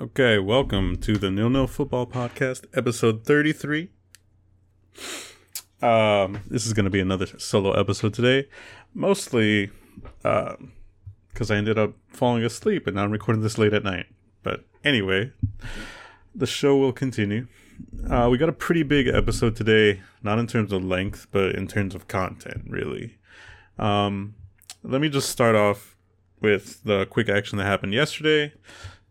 Okay, welcome to the Nil Nil Football Podcast, episode 33. Um, this is going to be another solo episode today, mostly because I ended up falling asleep and now I'm recording this late at night. But anyway, the show will continue. Uh, we got a pretty big episode today, not in terms of length, but in terms of content, really. Um, let me just start off with the quick action that happened yesterday.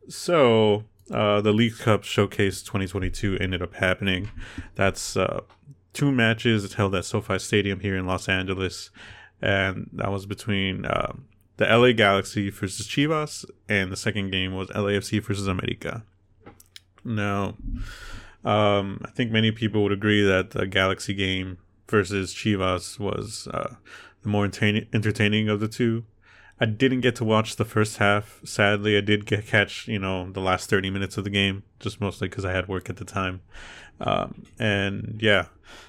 So, uh, the Leagues Cup Showcase 2022 ended up happening. That's uh, two matches It's held at SoFi Stadium here in Los Angeles, and that was between uh, the LA Galaxy versus Chivas, and the second game was LAFC versus America. Now, um, I think many people would agree that the Galaxy game versus Chivas was uh, the more entertaining, entertaining of the two. I didn't get to watch the first half. Sadly, I did get catch you know the last thirty minutes of the game, just mostly because I had work at the time. Um, and yeah,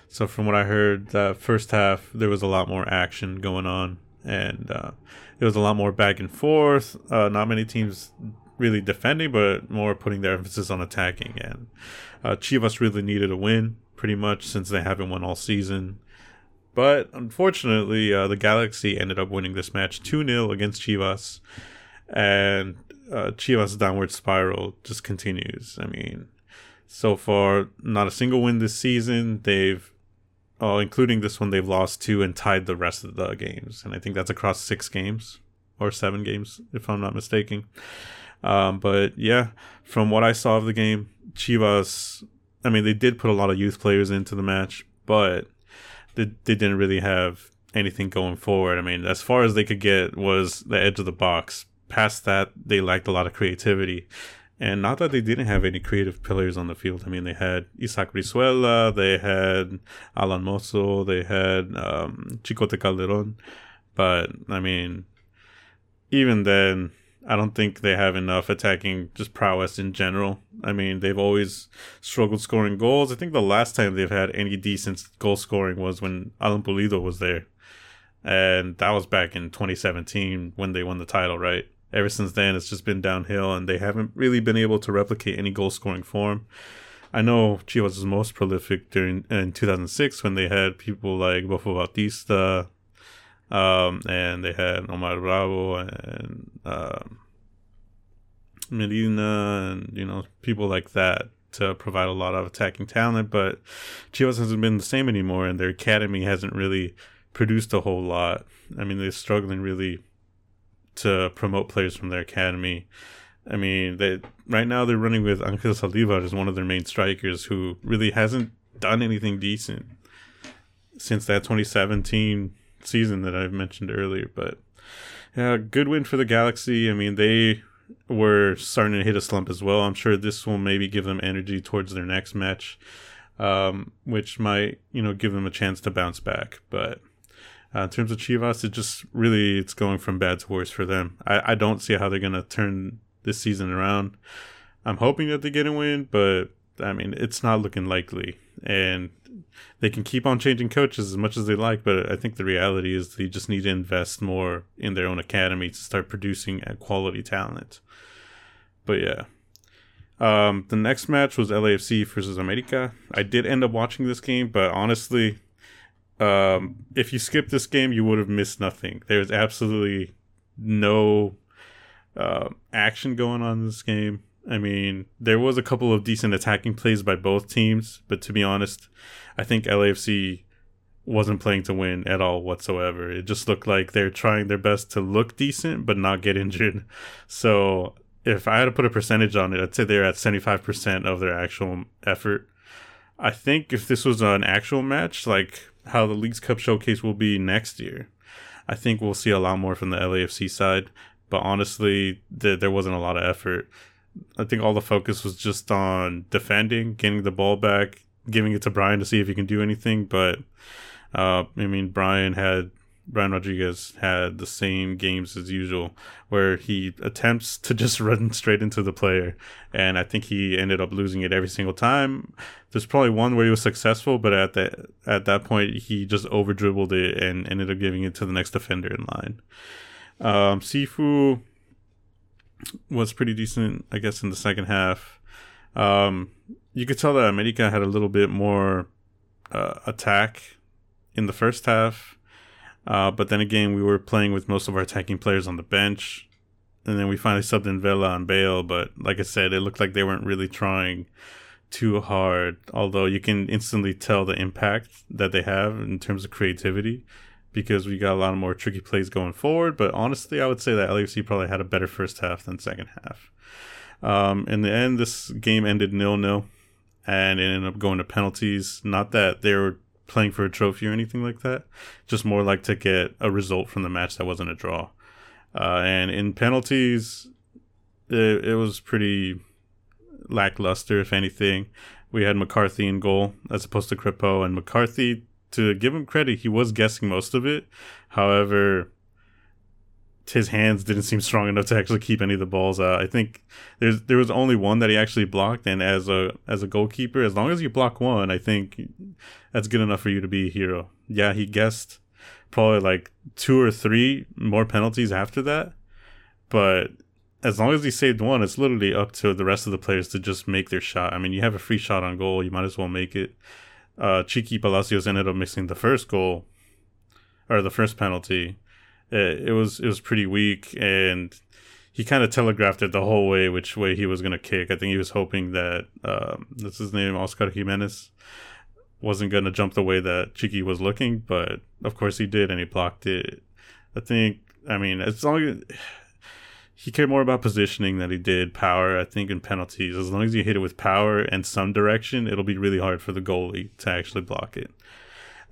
so from what I heard, the first half there was a lot more action going on, and uh, it was a lot more back and forth. Uh, not many teams really defending, but more putting their emphasis on attacking. And uh, Chivas really needed a win, pretty much, since they haven't won all season. But unfortunately, uh, the Galaxy ended up winning this match 2 0 against Chivas. And uh, Chivas' downward spiral just continues. I mean, so far, not a single win this season. They've, uh, including this one, they've lost two and tied the rest of the games. And I think that's across six games or seven games, if I'm not mistaken. Um, but yeah, from what I saw of the game, Chivas, I mean, they did put a lot of youth players into the match, but they, they didn't really have anything going forward. I mean, as far as they could get was the edge of the box. Past that, they lacked a lot of creativity. And not that they didn't have any creative players on the field. I mean, they had Isaac Brizuela, they had Alan Mozo, they had um, Chicote Calderon. But, I mean, even then, I don't think they have enough attacking just prowess in general. I mean, they've always struggled scoring goals. I think the last time they've had any decent goal scoring was when Alan Pulido was there. And that was back in 2017 when they won the title, right? Ever since then, it's just been downhill, and they haven't really been able to replicate any goal scoring form. I know Chivas was most prolific during in 2006 when they had people like Bofo Bautista, um, and they had Omar Bravo and uh, Medina and you know people like that to provide a lot of attacking talent. But Chivas hasn't been the same anymore, and their academy hasn't really produced a whole lot. I mean, they're struggling really to promote players from their academy. I mean, they right now they're running with Angel Zaldivar as one of their main strikers, who really hasn't done anything decent since that 2017 season that I've mentioned earlier. But yeah, good win for the Galaxy. I mean, they were starting to hit a slump as well. I'm sure this will maybe give them energy towards their next match, um, which might you know give them a chance to bounce back. But uh, in terms of Chivas, it just really it's going from bad to worse for them. I, I don't see how they're gonna turn this season around. I'm hoping that they get a win, but I mean it's not looking likely. And they can keep on changing coaches as much as they like, but I think the reality is they just need to invest more in their own academy to start producing quality talent. But yeah. Um, the next match was LAFC versus America. I did end up watching this game, but honestly, um, if you skip this game, you would have missed nothing. There's absolutely no uh, action going on in this game. I mean, there was a couple of decent attacking plays by both teams, but to be honest, I think LAFC wasn't playing to win at all whatsoever. It just looked like they're trying their best to look decent but not get injured. So if I had to put a percentage on it, I'd say they're at 75% of their actual effort. I think if this was an actual match, like how the Leagues Cup showcase will be next year, I think we'll see a lot more from the LAFC side. But honestly, th- there wasn't a lot of effort. I think all the focus was just on defending, getting the ball back, giving it to Brian to see if he can do anything. But uh, I mean, Brian had Brian Rodriguez had the same games as usual, where he attempts to just run straight into the player, and I think he ended up losing it every single time. There's probably one where he was successful, but at that at that point he just over dribbled it and ended up giving it to the next defender in line. Um, Sifu was pretty decent, I guess, in the second half. Um, you could tell that America had a little bit more uh, attack in the first half. Uh, but then again, we were playing with most of our attacking players on the bench. And then we finally subbed in Vela and Bale. But like I said, it looked like they weren't really trying too hard. Although you can instantly tell the impact that they have in terms of creativity because we got a lot of more tricky plays going forward. But honestly, I would say that LAFC probably had a better first half than second half. Um, in the end, this game ended nil nil, and it ended up going to penalties. Not that they were playing for a trophy or anything like that, just more like to get a result from the match that wasn't a draw. Uh, and in penalties, it, it was pretty lackluster, if anything. We had McCarthy in goal as opposed to Crépeau, and McCarthy, to give him credit, he was guessing most of it. However, his hands didn't seem strong enough to actually keep any of the balls out. I think there's there was only one that he actually blocked, and as a as a goalkeeper, as long as you block one, I think that's good enough for you to be a hero. Yeah, he guessed probably like two or three more penalties after that, but as long as he saved one, it's literally up to the rest of the players to just make their shot. I mean, you have a free shot on goal, you might as well make it. Uh, Chiqui Palacios ended up missing the first goal or the first penalty it, it was it was pretty weak, and he kind of telegraphed it the whole way which way he was gonna kick. I think he was hoping that um, that's his name, Oscar Jimenez, wasn't gonna jump the way that Chiqui was looking, but of course he did, and he blocked it. I think. I mean, as long as he cared more about positioning than he did power. I think in penalties, as long as you hit it with power and some direction, it'll be really hard for the goalie to actually block it.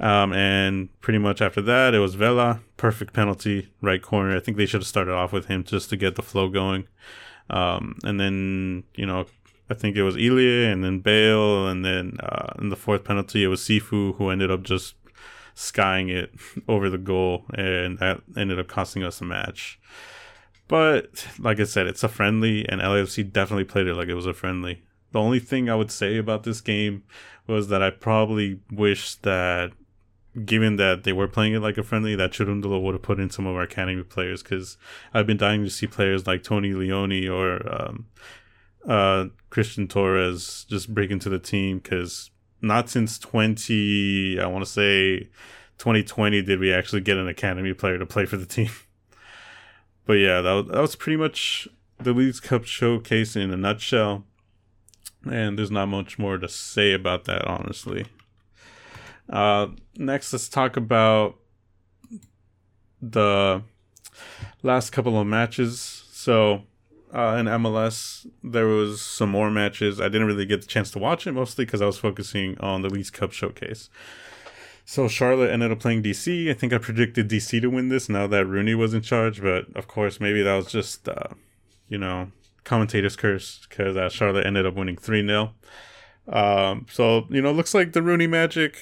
Um, and pretty much after that, it was Vela, perfect penalty, right corner. I think they should have started off with him just to get the flow going. Um, and then, you know, I think it was Ilie and then Bale. And then uh, in the fourth penalty, it was Sifu who ended up just skying it over the goal. And that ended up costing us a match. But like I said, it's a friendly, and LAFC definitely played it like it was a friendly. The only thing I would say about this game was that I probably wish that given that they were playing it like a friendly, that Cherundolo would have put in some of our academy players because I've been dying to see players like Tony Leone or um, uh, Christian Torres just break into the team because not since 20, I want to say 2020, did we actually get an academy player to play for the team. but yeah, that was, that was pretty much the Leagues Cup showcase in a nutshell. And there's not much more to say about that, honestly. Uh, next, let's talk about the last couple of matches. So, uh, in MLS, there was some more matches. I didn't really get the chance to watch it mostly because I was focusing on the Leagues Cup showcase. So Charlotte ended up playing DC. I think I predicted DC to win this now that Rooney was in charge, but of course maybe that was just uh, you know commentator's curse because uh, Charlotte ended up winning three 0 um, So you know looks like the Rooney magic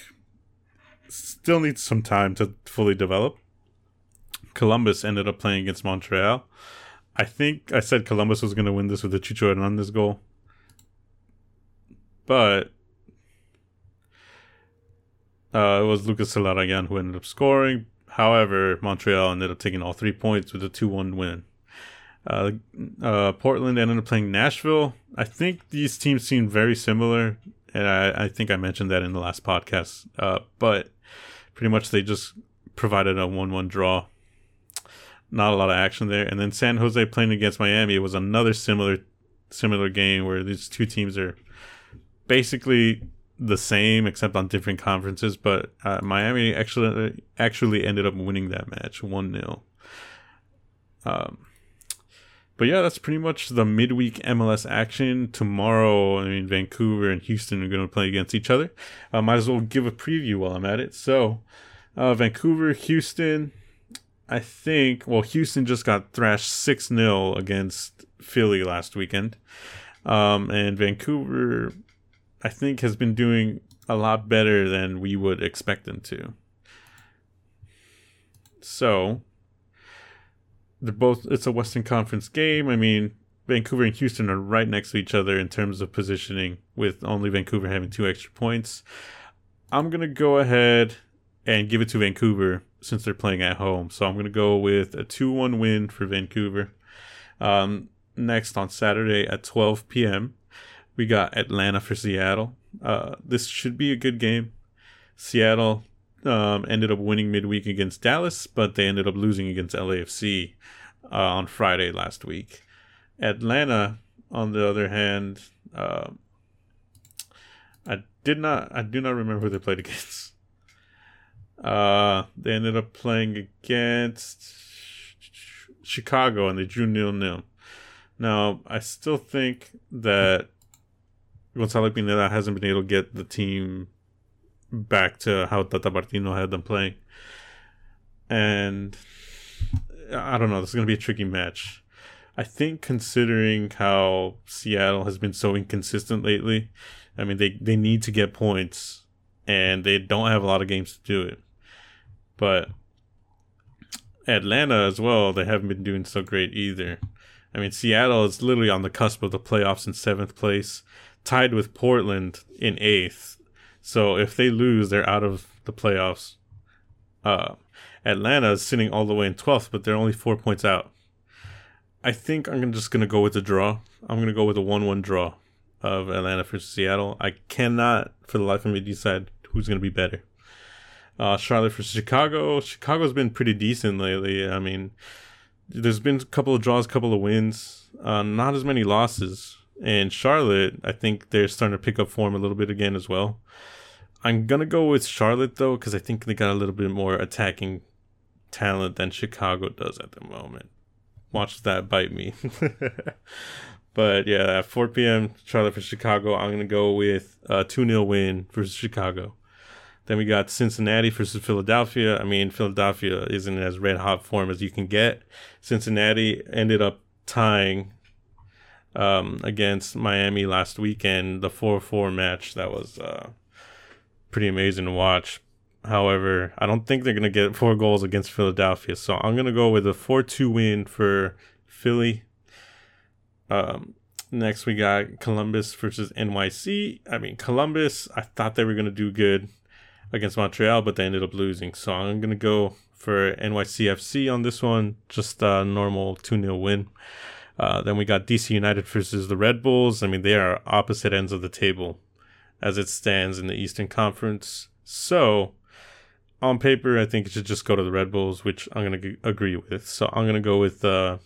still needs some time to fully develop. Columbus ended up playing against Montreal. I think I said Columbus was going to win this with a Chucho Hernandez goal. But uh, it was Lucas Zelarayan who ended up scoring. However, Montreal ended up taking all three points with a 2 1 win. Uh, uh, Portland ended up playing Nashville. I think these teams seem very similar, and I, I think I mentioned that in the last podcast. Uh, but pretty much they just provided a one-one draw. Not a lot of action there, and then San Jose playing against Miami. Was another similar similar game where these two teams are basically the same except on different conferences. But uh, Miami actually actually ended up winning that match one 0 um, but yeah, that's pretty much the midweek MLS action. Tomorrow, I mean, Vancouver and Houston are going to play against each other. I uh, might as well give a preview while I'm at it. So, uh, Vancouver, Houston, I think, well, Houston just got thrashed 6 0 against Philly last weekend. Um, and Vancouver, I think, has been doing a lot better than we would expect them to. So, they're both it's a Western Conference game. I mean, Vancouver and Houston are right next to each other in terms of positioning, with only Vancouver having two extra points. I'm gonna go ahead and give it to Vancouver since they're playing at home. So I'm gonna go with a two-one win for Vancouver. Um, next on Saturday at 12 p.m., we got Atlanta for Seattle. Uh, this should be a good game. Seattle um, ended up winning midweek against Dallas, but they ended up losing against LAFC uh, on Friday last week. Atlanta, on the other hand, uh, I did not, I do not remember who they played against. Uh, they ended up playing against Chicago and they drew nil nil. Now, I still think that Gonzalo Pineda hasn't been able to get the team back to how Tata Martino had them playing. And I don't know, this is going to be a tricky match. I think considering how Seattle has been so inconsistent lately, I mean they, they need to get points and they don't have a lot of games to do it. But Atlanta as well, they haven't been doing so great either. I mean Seattle is literally on the cusp of the playoffs in seventh place, tied with Portland in eighth. So if they lose, they're out of the playoffs. Uh, Atlanta is sitting all the way in 12th, but they're only four points out. I think I'm just going to go with a draw. I'm going to go with a 1 1 draw of Atlanta versus Seattle. I cannot, for the life of me, decide who's going to be better. Uh, Charlotte versus Chicago. Chicago's been pretty decent lately. I mean, there's been a couple of draws, a couple of wins, uh, not as many losses. And Charlotte, I think they're starting to pick up form a little bit again as well. I'm gonna go with Charlotte though, because I think they got a little bit more attacking talent than Chicago does at the moment. Watch that bite me. but yeah, at 4 p.m. Charlotte for Chicago, I'm gonna go with a 2 0 win versus Chicago. Then we got Cincinnati versus Philadelphia. I mean, Philadelphia isn't as red hot form as you can get. Cincinnati ended up tying um, against Miami last weekend, the 4 4 match. That was uh, pretty amazing to watch. However, I don't think they're going to get four goals against Philadelphia. So I'm going to go with a 4 2 win for Philly. Um, next, we got Columbus versus NYC. I mean, Columbus, I thought they were going to do good against Montreal, but they ended up losing. So I'm going to go for NYCFC on this one. Just a normal 2 0 win. Uh, then we got DC United versus the Red Bulls. I mean, they are opposite ends of the table as it stands in the Eastern Conference. So, on paper, I think it should just go to the Red Bulls, which I'm going to g- agree with. So, I'm going to go with uh,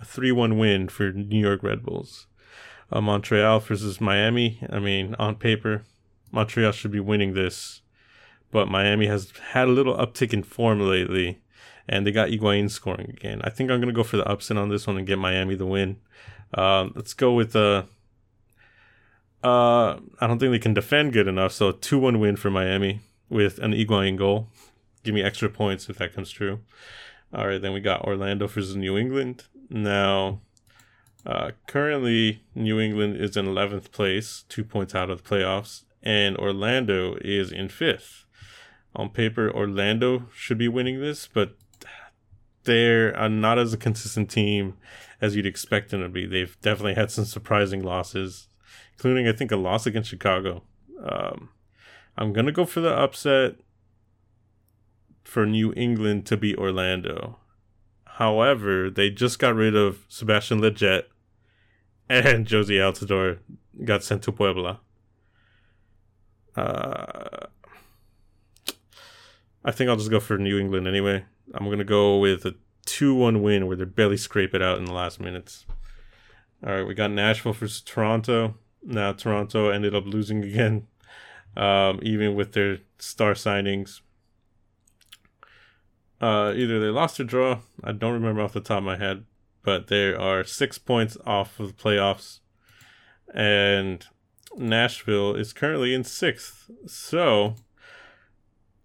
a 3 1 win for New York Red Bulls. Uh, Montreal versus Miami. I mean, on paper, Montreal should be winning this, but Miami has had a little uptick in form lately, and they got Higuain scoring again. I think I'm to go for the upset on this one and get Miami the win. Uh, let's go with uh, uh, I don't think they can defend good enough. So two one win for Miami with an Higuain goal. Give me extra points if that comes true. All right, then we got Orlando versus New England. Now, uh, currently New England is in eleventh place, two points out of the playoffs, and Orlando is in fifth. On paper, Orlando should be winning this, but they're not as a consistent team as you'd expect them to be. They've definitely had some surprising losses including I think a loss against Chicago. Um, I'm gonna go for the upset for New England to beat Orlando. However, they just got rid of Sebastian Lletget and Jozy Altidore got sent to Puebla. Uh, I think I'll just go for New England anyway. I'm gonna go with a two-one win where they barely scrape it out in the last minutes. All right, we got Nashville versus Toronto. Now Toronto ended up losing again, um, even with their star signings. Uh, either they lost or draw. I don't remember off the top of my head, but they are six points off of the playoffs, and Nashville is currently in sixth. So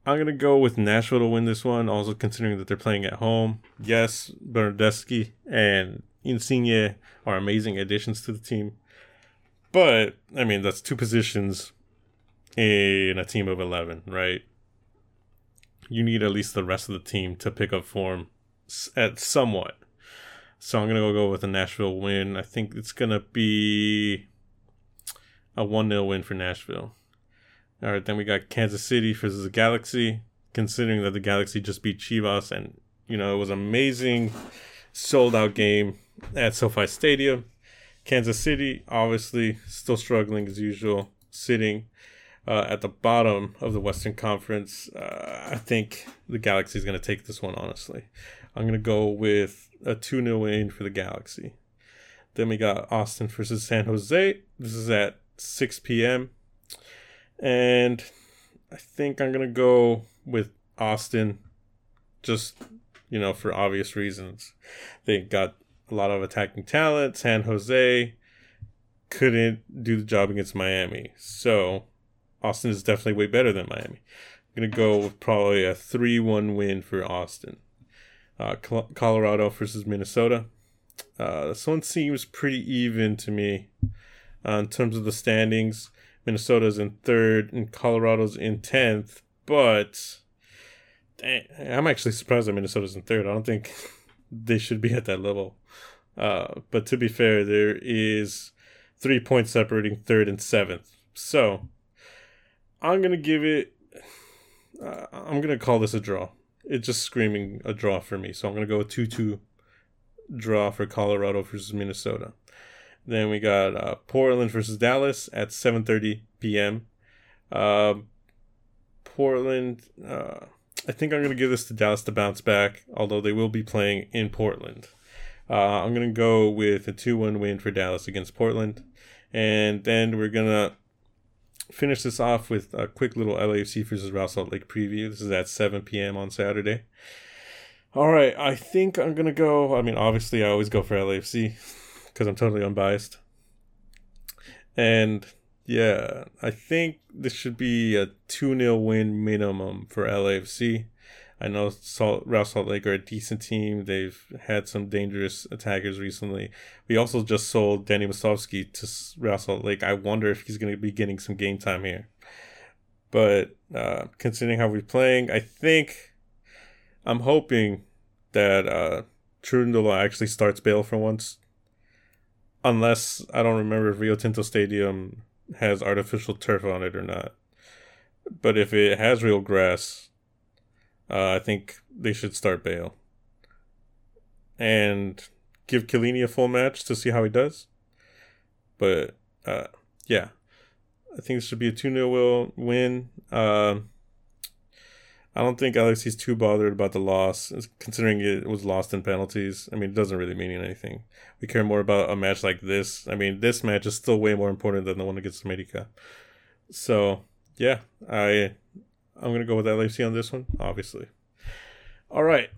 I'm gonna go with Nashville to win this one. Also considering that they're playing at home. Yes, Bernardeschi and Insigne are amazing additions to the team. But I mean, that's two positions in a team of eleven, right? You need at least the rest of the team to pick up form at somewhat. So I'm gonna go with a Nashville win. I think it's gonna be a one 0 win for Nashville. All right, then we got Kansas City versus the Galaxy. Considering that the Galaxy just beat Chivas, and you know it was an amazing, sold out game at SoFi Stadium. Kansas City, obviously, still struggling as usual, sitting uh, at the bottom of the Western Conference. Uh, I think the Galaxy is going to take this one, honestly. I'm going to go with a 2 0 win for the Galaxy. Then we got Austin versus San Jose. This is at 6 p.m. And I think I'm going to go with Austin just, you know, for obvious reasons. They got a lot of attacking talent. San Jose couldn't do the job against Miami. So Austin is definitely way better than Miami. I'm going to go with probably a 3 1 win for Austin. Uh, Colorado versus Minnesota. Uh, this one seems pretty even to me uh, in terms of the standings. Minnesota's in third and Colorado's in 10th, but dang, I'm actually surprised that Minnesota's in third. I don't think they should be at that level. Uh, but to be fair, there is three points separating third and seventh. So I'm gonna give it. Uh, I'm gonna call this a draw. It's just screaming a draw for me. So I'm gonna go with two-two draw for Colorado versus Minnesota. Then we got uh, Portland versus Dallas at 7:30 p.m. Uh, Portland. Uh, I think I'm gonna give this to Dallas to bounce back, although they will be playing in Portland. Uh, I'm gonna go with a two-one win for Dallas against Portland, and then we're gonna finish this off with a quick little LAFC versus Real Salt Lake preview. This is at 7 p.m. on Saturday. All right, I think I'm gonna go. I mean, obviously, I always go for LAFC because I'm totally unbiased, and yeah, I think this should be a 2 0 win minimum for LAFC. I know Salt, Real Salt Lake are a decent team. They've had some dangerous attackers recently. We also just sold Danny Musovski to Real Salt Lake. I wonder if he's going to be getting some game time here. But uh, considering how we're playing, I think I'm hoping that uh, actually starts Bale for once. Unless I don't remember if Rio Tinto Stadium has artificial turf on it or not. But if it has real grass, uh, I think they should start Bale and give Chiellini a full match to see how he does. But uh, yeah, I think this should be a 2 0 win. Uh, I don't think Alex is too bothered about the loss, considering it was lost in penalties. I mean, it doesn't really mean anything. We care more about a match like this. I mean, this match is still way more important than the one against America. So, yeah, I I'm gonna go with LAFC on this one, obviously. All right,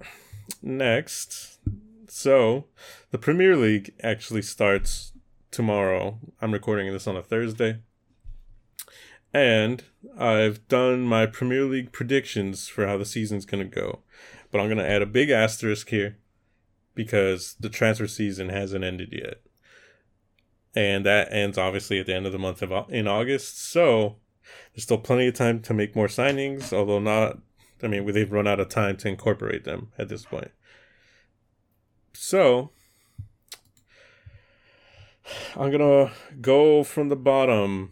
next. So, the Premier League actually starts tomorrow. I'm recording this on a Thursday. And I've done my Premier League predictions for how the season's going to go. But I'm going to add a big asterisk here because the transfer season hasn't ended yet. And that ends obviously at the end of the month of in August. So there's still plenty of time to make more signings, although not. I mean, they've run out of time to incorporate them at this point. So I'm gonna go from the bottom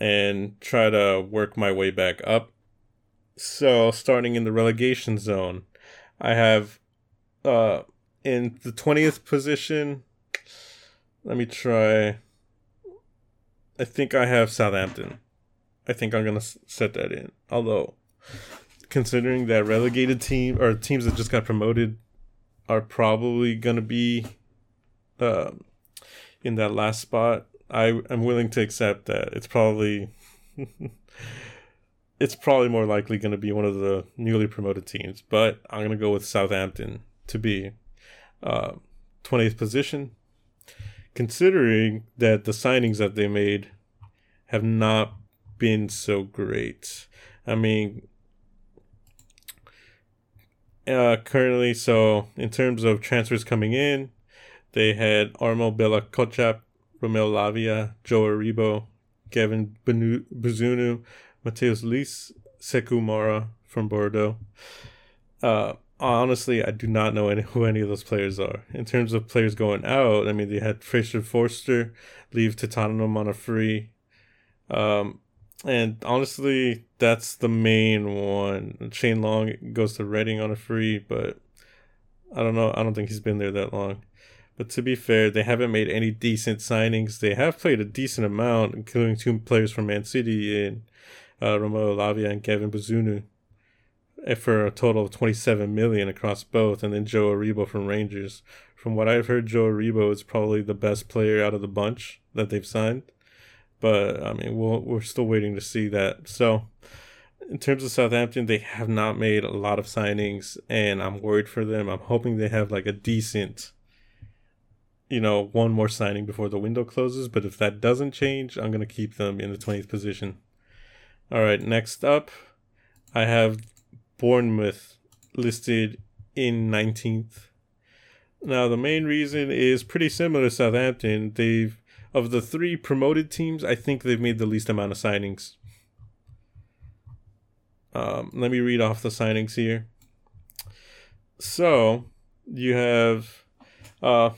and try to work my way back up. So starting in the relegation zone, I have uh in the twentieth position. Let me try. I think I have Southampton. I think I'm gonna set that in. Although, considering that relegated team or teams that just got promoted are probably gonna be uh, in that last spot, I am willing to accept that it's probably it's probably more likely going to be one of the newly promoted teams. But I'm going to go with Southampton to be uh, 20th position, considering that the signings that they made have not been so great. I mean, uh, currently, so in terms of transfers coming in, they had Armel Bella Kotchap, Romeo Lavia, Joe Aribo, Gavin Bazunu, Mateusz Lis, Sekou Mara from Bordeaux. Uh, honestly, I do not know any, who any of those players are. In terms of players going out, I mean, they had Fraser Forster leave to Tottenham on a free. Um, and honestly, that's the main one. Shane Long goes to Reading on a free, but I don't know. I don't think he's been there that long. But to be fair, they haven't made any decent signings. They have played a decent amount, including two players from Man City and uh, Romeo Lavia and Kevin Bazunu, eh, for a total of 27 million across both, and then Joe Aribo from Rangers. From what I've heard, Joe Aribo is probably the best player out of the bunch that they've signed. But I mean, we'll, we're still waiting to see that. So, in terms of Southampton, they have not made a lot of signings, and I'm worried for them. I'm hoping they have like a decent you know, one more signing before the window closes. But if that doesn't change, I'm going to keep them in the 20th position. All right, next up, I have Bournemouth listed in 19th. Now, the main reason is pretty similar to Southampton. They've, of the three promoted teams, I think they've made the least amount of signings. Um, let me read off the signings here. So, you have uh,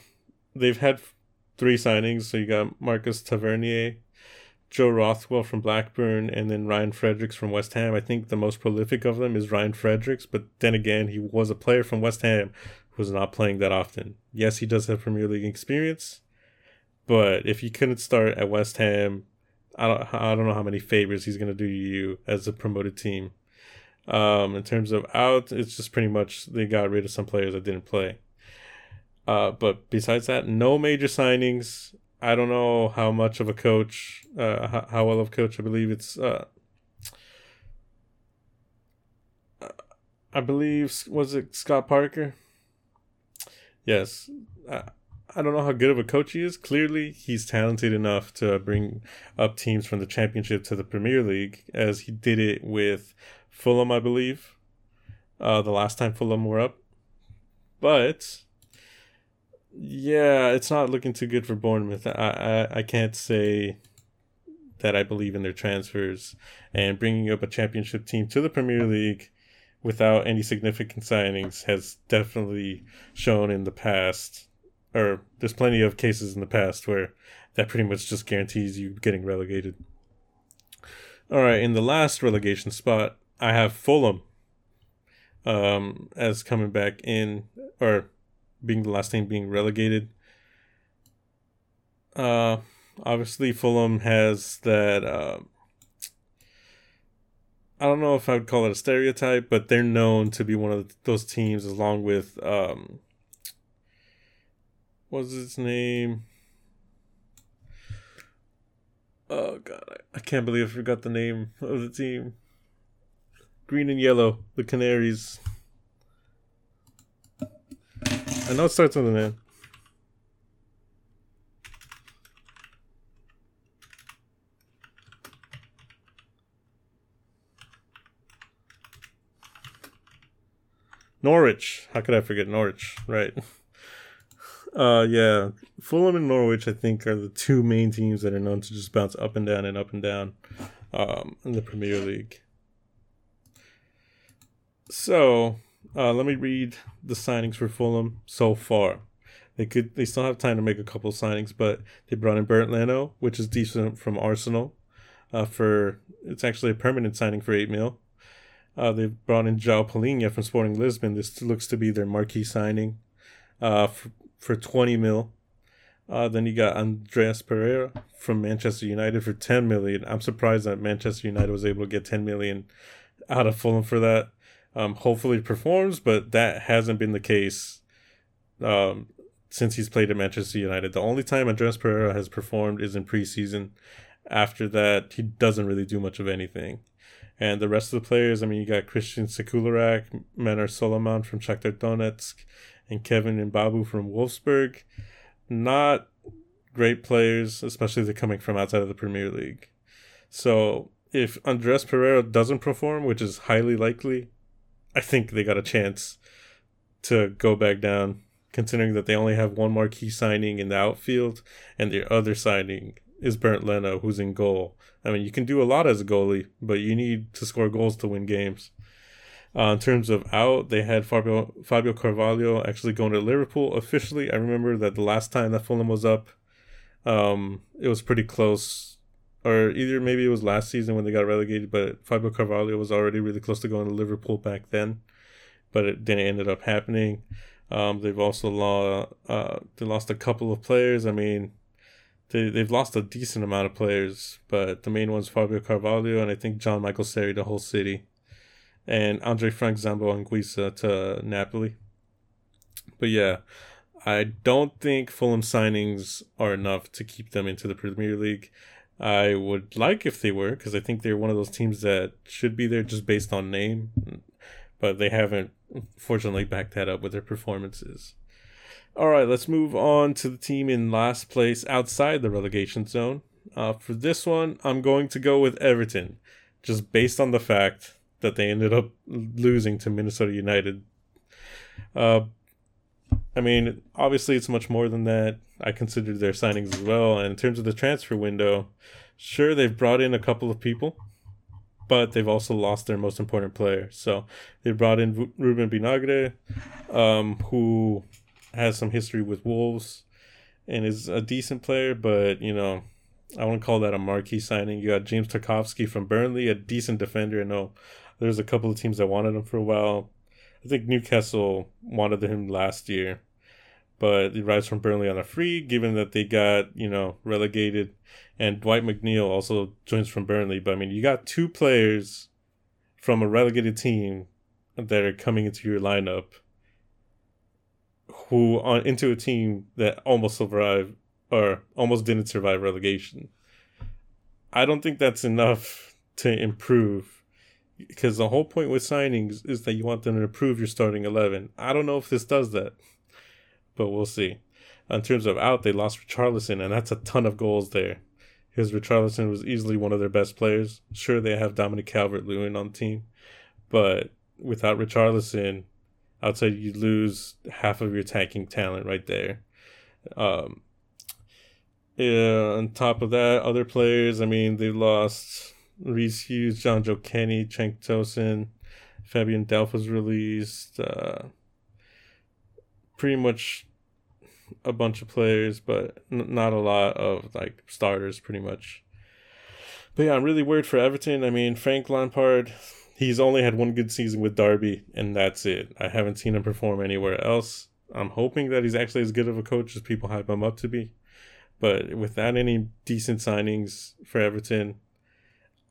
they've had three signings. So you got Marcus Tavernier, Joe Rothwell from Blackburn, and then Ryan Fredericks from West Ham. I think the most prolific of them is Ryan Fredericks, but then again, he was a player from West Ham who was not playing that often. Yes, he does have Premier League experience, but if he couldn't start at West Ham, I don't, I don't know how many favors he's going to do you as a promoted team. Um, in terms of out, it's just pretty much they got rid of some players that didn't play. Uh, but besides that, no major signings. I don't know how much of a coach, uh, how, how well of a coach. I believe it's, uh, I believe was it Scott Parker? Yes. I, I don't know how good of a coach he is. Clearly, he's talented enough to bring up teams from the Championship to the Premier League, as he did it with Fulham, I believe. Uh, the last time Fulham were up, but yeah, it's not looking too good for Bournemouth. I, I, I can't say that I believe in their transfers and bringing up a championship team to the Premier League without any significant signings has definitely shown in the past, or there's plenty of cases in the past where that pretty much just guarantees you getting relegated. All right, in the last relegation spot, I have Fulham um, as coming back in, or being the last team being relegated. Uh, obviously Fulham has that. Uh, I don't know if I would call it a stereotype, but they're known to be one of those teams, along with um, what's his name? Oh god, I can't believe I forgot the name of the team. Green and yellow, the Canaries. I know it starts with an N. Norwich. How could I forget Norwich? Right. Uh, yeah. Fulham and Norwich, I think, are the two main teams that are known to just bounce up and down and up and down um, in the Premier League. So, uh, let me read the signings for Fulham so far. They could they still have time to make a couple signings, but they brought in Bernd Leno, which is decent from Arsenal. Uh, for it's actually a permanent signing for eight mil. Uh, they've brought in João Palhinha from Sporting Lisbon. This looks to be their marquee signing, uh, for, for twenty mil. Uh, then you got Andreas Pereira from Manchester United for ten million. I'm surprised that Manchester United was able to get ten million out of Fulham for that. Um, hopefully performs, but that hasn't been the case um, since he's played at Manchester United. The only time Andres Pereira has performed is in preseason. After that, he doesn't really do much of anything. And the rest of the players, I mean, you got Kristian Sekularac, Manor Solomon from Shakhtar Donetsk, and Kevin Mbabu from Wolfsburg. Not great players, especially they're coming from outside of the Premier League. So if Andres Pereira doesn't perform, which is highly likely, I think they got a chance to go back down, considering that they only have one more key signing in the outfield, and the other signing is Bernd Leno, who's in goal. I mean, you can do a lot as a goalie, but you need to score goals to win games. Uh, in terms of out, they had Fabio Fabio Carvalho actually going to Liverpool officially. I remember that the last time that Fulham was up, um, it was pretty close or either maybe it was last season when they got relegated, but Fabio Carvalho was already really close to going to Liverpool back then, but it didn't ended up happening. Um, they've also lost uh, they lost a couple of players. I mean, they they've lost a decent amount of players, but the main one's Fabio Carvalho and I think Jean Michael Seri to Hull City, and Andre Frank Zambo Anguissa to Napoli. But yeah, I don't think Fulham signings are enough to keep them into the Premier League. I would like if they were, because I think they're one of those teams that should be there just based on name, but they haven't, fortunately, backed that up with their performances. All right, let's move on to the team in last place outside the relegation zone. Uh, for this one, I'm going to go with Everton, just based on the fact that they ended up losing to Minnesota United. Uh, I mean, obviously, it's much more than that. I considered their signings as well. And in terms of the transfer window, sure, they've brought in a couple of people, but they've also lost their most important player. So they brought in Ruben Vinagre, um, who has some history with Wolves and is a decent player, but, you know, I wouldn't call that a marquee signing. You got James Tarkowski from Burnley, a decent defender. I know there's a couple of teams that wanted him for a while. I think Newcastle wanted him last year but he arrives from Burnley on a free, given that they got, you know, relegated. And Dwight McNeil also joins from Burnley. But I mean, you got two players from a relegated team that are coming into your lineup who on into a team that almost survived or almost didn't survive relegation. I don't think that's enough to improve because the whole point with signings is that you want them to improve your starting 11. I don't know if this does that but we'll see. In terms of out, they lost Richarlison, and that's a ton of goals there. Because Richarlison was easily one of their best players. Sure, they have Dominic Calvert Lewin on the team, but without Richarlison, I'd say you lose half of your attacking talent right there. Um, yeah, on top of that, other players, I mean, they lost Reese Hughes, Jonjoe Kenny, Cenk Tosun, Fabian Delph was released. Uh, pretty much a bunch of players, but n- not a lot of like starters, pretty much. But yeah, I'm really worried for Everton. I mean, Frank Lampard, he's only had one good season with Derby, and that's it. I haven't seen him perform anywhere else. I'm hoping that he's actually as good of a coach as people hype him up to be. But without any decent signings for Everton,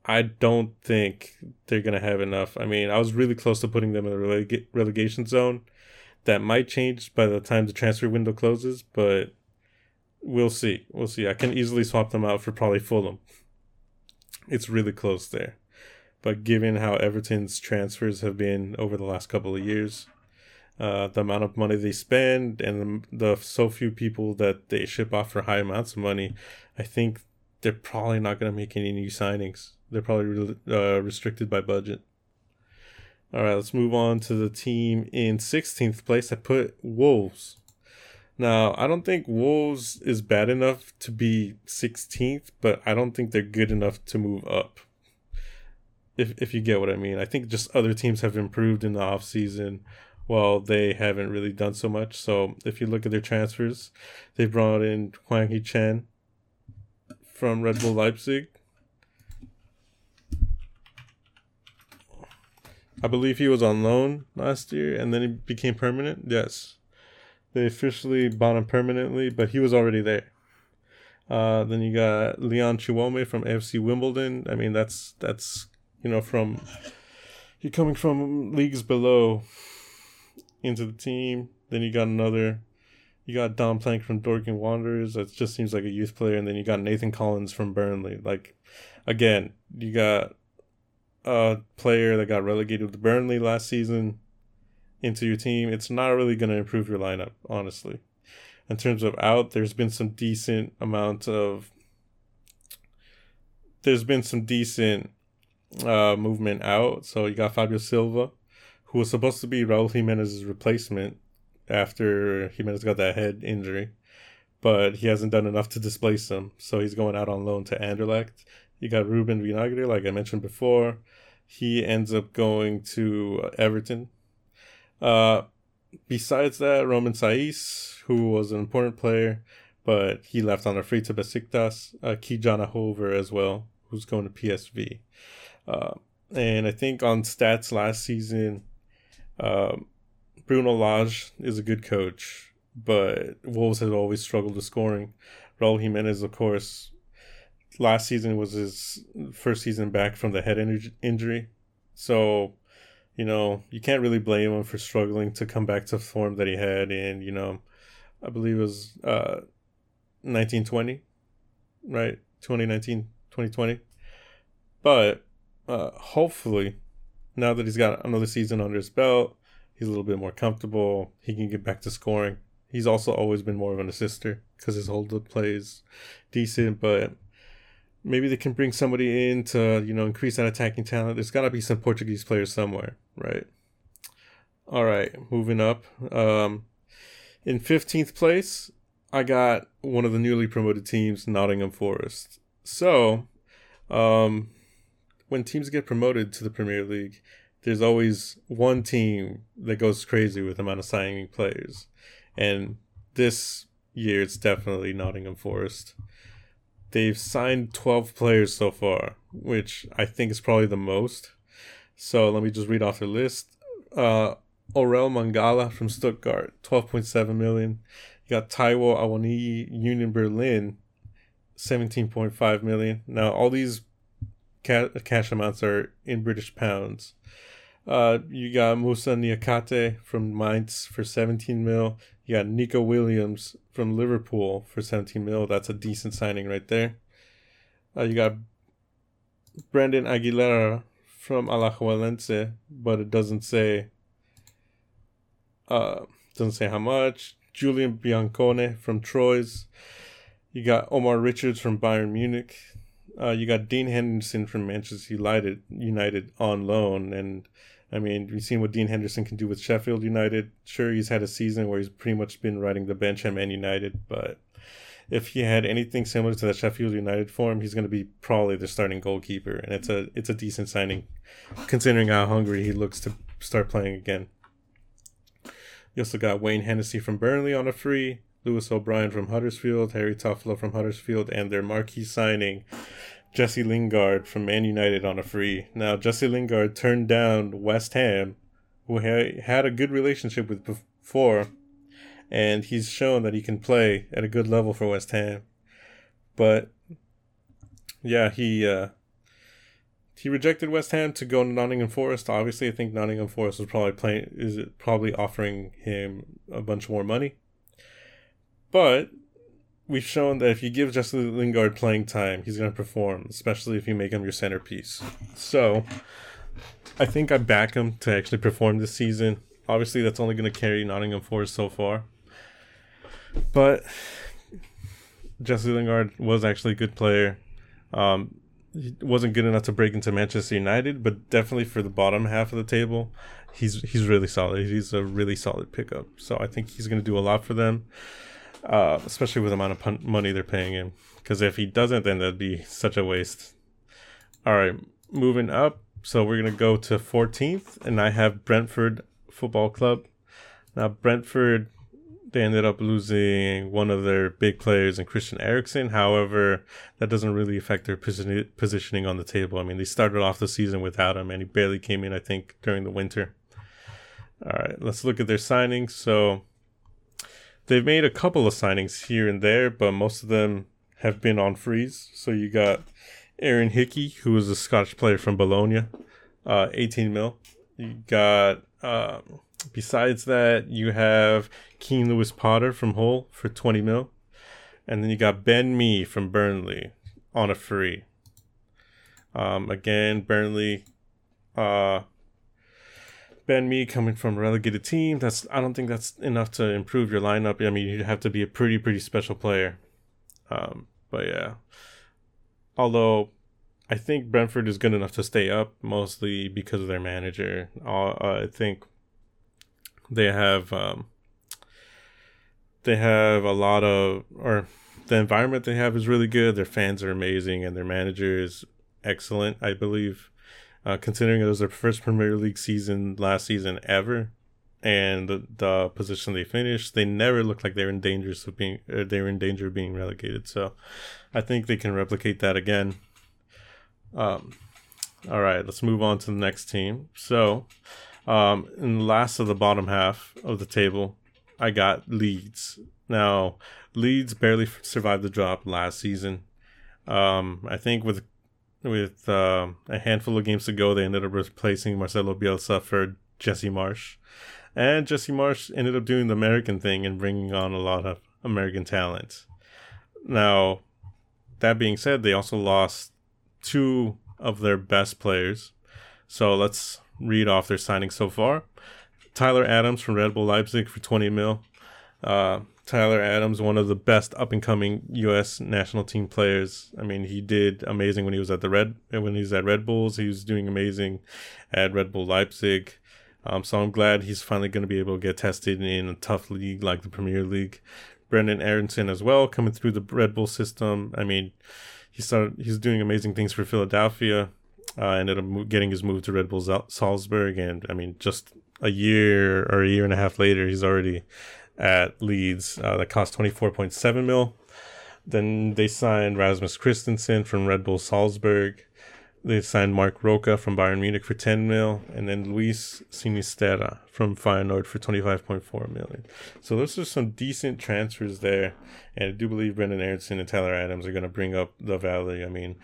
I don't think they're going to have enough. I mean, I was really close to putting them in the releg- relegation zone that might change by the time the transfer window closes, but we'll see. We'll see. I can easily swap them out for probably Fulham. It's really close there. But given how Everton's transfers have been over the last couple of years, uh, the amount of money they spend and the, the so few people that they ship off for high amounts of money, I think they're probably not going to make any new signings. They're probably re- uh, restricted by budget. All right, let's move on to the team in 16th place. I put Wolves. Now, I don't think Wolves is bad enough to be 16th, but I don't think they're good enough to move up. If if you get what I mean. I think just other teams have improved in the offseason while they haven't really done so much. So, if you look at their transfers, they brought in Hwang Hee Chan from Red Bull Leipzig. I believe he was on loan last year and then he became permanent. Yes. They officially bought him permanently, but he was already there. Uh, then you got Leon Chiwome from AFC Wimbledon. I mean, that's that's you know from you're coming from leagues below into the team. Then you got another. You got Don Plank from Dorking Wanderers. That just seems like a youth player. And then you got Nathan Collins from Burnley. Like, again, you got a player that got relegated to Burnley last season into your team, it's not really going to improve your lineup, honestly. In terms of out, there's been some decent amount of there's been some decent uh, movement out. So you got Fabio Silva, who was supposed to be Raul Jimenez's replacement after Jimenez got that head injury, but he hasn't done enough to displace him. So he's going out on loan to Anderlecht. You got Ruben Vinagre, like I mentioned before. He ends up going to Everton. Uh, besides that, Romain Saiss, who was an important player, but he left on a free to Besiktas. Uh, Ki-Jana Hoever as well, who's going to PSV. Uh, and I think on stats last season, um, Bruno Lage is a good coach, but Wolves have always struggled with scoring. Raul Jimenez, of course, last season was his first season back from the head injury. So, you know, you can't really blame him for struggling to come back to form that he had in, you know, I believe it was uh 1920, right? 2019, 2020. But uh hopefully now that he's got another season under his belt, he's a little bit more comfortable. He can get back to scoring. He's also always been more of an assister because his hold up play is decent, but maybe they can bring somebody in to you know increase that attacking talent. There's got to be some Portuguese players somewhere, right? All right, moving up. Um, in 15th place, I got one of the newly promoted teams, Nottingham Forest. So, um, when teams get promoted to the Premier League, there's always one team that goes crazy with the amount of signing players, and this year it's definitely Nottingham Forest they've signed 12 players so far, which I think is probably the most. So let me just read off the list. Uh, Orel Mangala from Stuttgart, 12.7 million. You got Taiwo Awoniyi, Union Berlin, 17.5 million. Now, all these ca- cash amounts are in British pounds. Uh, you got Moussa Niakhaté from Mainz for 17 mil. You got Nico Williams from Liverpool for 17 mil. That's a decent signing right there. Uh, you got Brandon Aguilera from Alajuelense, but it doesn't say uh doesn't say how much. Giulian Biancone from Troyes. You got Omar Richards from Bayern Munich. Uh, you got Dean Henderson from Manchester United United on loan and I mean, we've seen what Dean Henderson can do with Sheffield United. Sure, he's had a season where he's pretty much been riding the bench at Man United, but if he had anything similar to that Sheffield United form, he's going to be probably the starting goalkeeper, and it's a it's a decent signing, considering how hungry he looks to start playing again. You also got Wayne Hennessy from Burnley on a free, Lewis O'Brien from Huddersfield, Harry Toffolo from Huddersfield, and their marquee signing, Jesse Lingard from Man United on a free. Now, Jesse Lingard turned down West Ham, who had a good relationship with before, and he's shown that he can play at a good level for West Ham. But yeah, he uh, he rejected West Ham to go to Nottingham Forest. Obviously, I think Nottingham Forest was probably playing is probably offering him a bunch more money. But we've shown that if you give Jesse Lingard playing time, he's going to perform, especially if you make him your centerpiece. So, I think I back him to actually perform this season. Obviously, that's only going to carry Nottingham Forest so far. But Jesse Lingard was actually a good player. Um, he wasn't good enough to break into Manchester United, but definitely for the bottom half of the table, he's he's really solid. He's a really solid pickup. So I think he's going to do a lot for them uh, especially with the amount of pun- money they're paying him. Because if he doesn't, then that'd be such a waste. All right, moving up. So we're gonna go to 14th, and I have Brentford Football Club. Now Brentford, they ended up losing one of their big players in Christian Eriksen. However, that doesn't really affect their position- positioning on the table. I mean, they started off the season without him, and he barely came in. I think during the winter. All right, let's look at their signings. So they've made a couple of signings here and there, but most of them have been on freeze. So you got Aaron Hickey, who is a Scottish player from Bologna, uh, 18 mil. You got, uh, besides that, you have Keane Lewis Potter from Hull for 20 mil. And then you got Ben Mee from Burnley on a free. Um, again, Burnley, uh, Ben Mee coming from a relegated team. That's I don't think that's enough to improve your lineup. I mean, you have to be a pretty pretty special player. Um, but yeah, although I think Brentford is good enough to stay up, mostly because of their manager. Uh, I think they have um, they have a lot of or the environment they have is really good. Their fans are amazing, and their manager is excellent. I believe uh, considering it was their first Premier League season last season ever, and the, the position they finished, they never looked like they were in danger of being uh, they were in danger of being relegated. So, I think they can replicate that again. Um, all right, let's move on to the next team. So, Um, in last of the bottom half of the table, I got Leeds. Now, Leeds barely survived the drop last season. Um, I think with with uh, a handful of games to go, they ended up replacing Marcelo Bielsa for Jesse Marsch. And Jesse Marsch ended up doing the American thing and bringing on a lot of American talent. Now, that being said, they also lost two of their best players. So let's read off their signings so far. Tyler Adams from Red Bull Leipzig for 20 mil. Uh, Tyler Adams, one of the best up and coming U.S. national team players. I mean, he did amazing when he was at the Red when he was at Red Bulls. He was doing amazing at Red Bull Leipzig. Um, so I'm glad he's finally going to be able to get tested in a tough league like the Premier League. Brenden Aaronson as well, coming through the Red Bull system. I mean, he started he's doing amazing things for Philadelphia. Uh, ended up getting his move to Red Bull Salzburg, and I mean, just a year or a year and a half later, he's already at Leeds. Uh, that cost twenty four point seven mil. Then they signed Rasmus Kristensen from Red Bull Salzburg. They signed Marc Roca from Bayern Munich for 10 mil, and then Luis Sinisterra from Feyenoord for 25.4 million. So those are some decent transfers there, and I do believe Brenden Aaronson and Tyler Adams are going to bring up the value. I mean,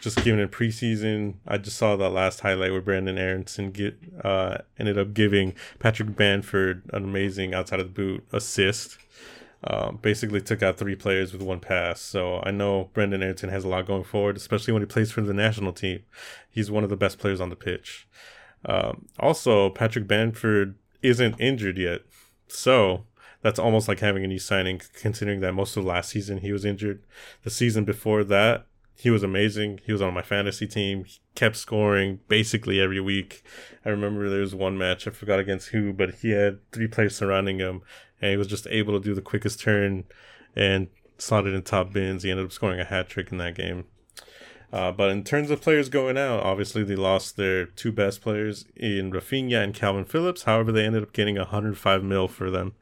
just given in preseason, I just saw that last highlight where Brenden Aaronson get uh, ended up giving Patrick Bamford an amazing outside of the boot assist um, basically took out three players with one pass. So I know Brenden Aaronson has a lot going forward, especially when he plays for the national team. He's one of the best players on the pitch. Um, also, Patrick Bamford isn't injured yet. So that's almost like having a new signing, considering that most of last season he was injured. The season before that, he was amazing. He was on my fantasy team. He kept scoring basically every week. I remember there was one match, I forgot against who, but he had three players surrounding him and he was just able to do the quickest turn and slotted in top bins. He ended up scoring a hat trick in that game. Uh, but in terms of players going out, obviously they lost their two best players in Rafinha and Calvin Phillips. However, they ended up getting 105 mil for them,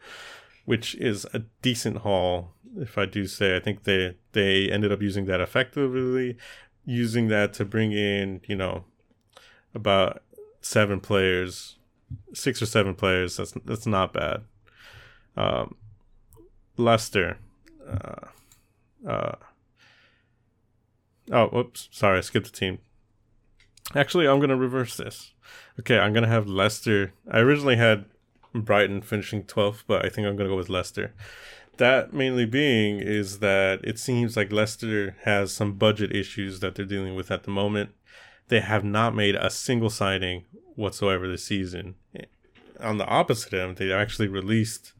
which is a decent haul, if I do say. I think they they ended up using that effectively, using that to bring in you know about seven players, six or seven players. That's that's not bad. Um, Leicester. Uh, uh, oh, whoops. Sorry, I skipped a team. Actually, I'm going to reverse this. Okay, I'm going to have Leicester. I originally had Brighton finishing 12th, but I think I'm going to go with Leicester. That mainly being is that it seems like Leicester has some budget issues that they're dealing with at the moment. They have not made a single signing whatsoever this season. On the opposite end, they actually released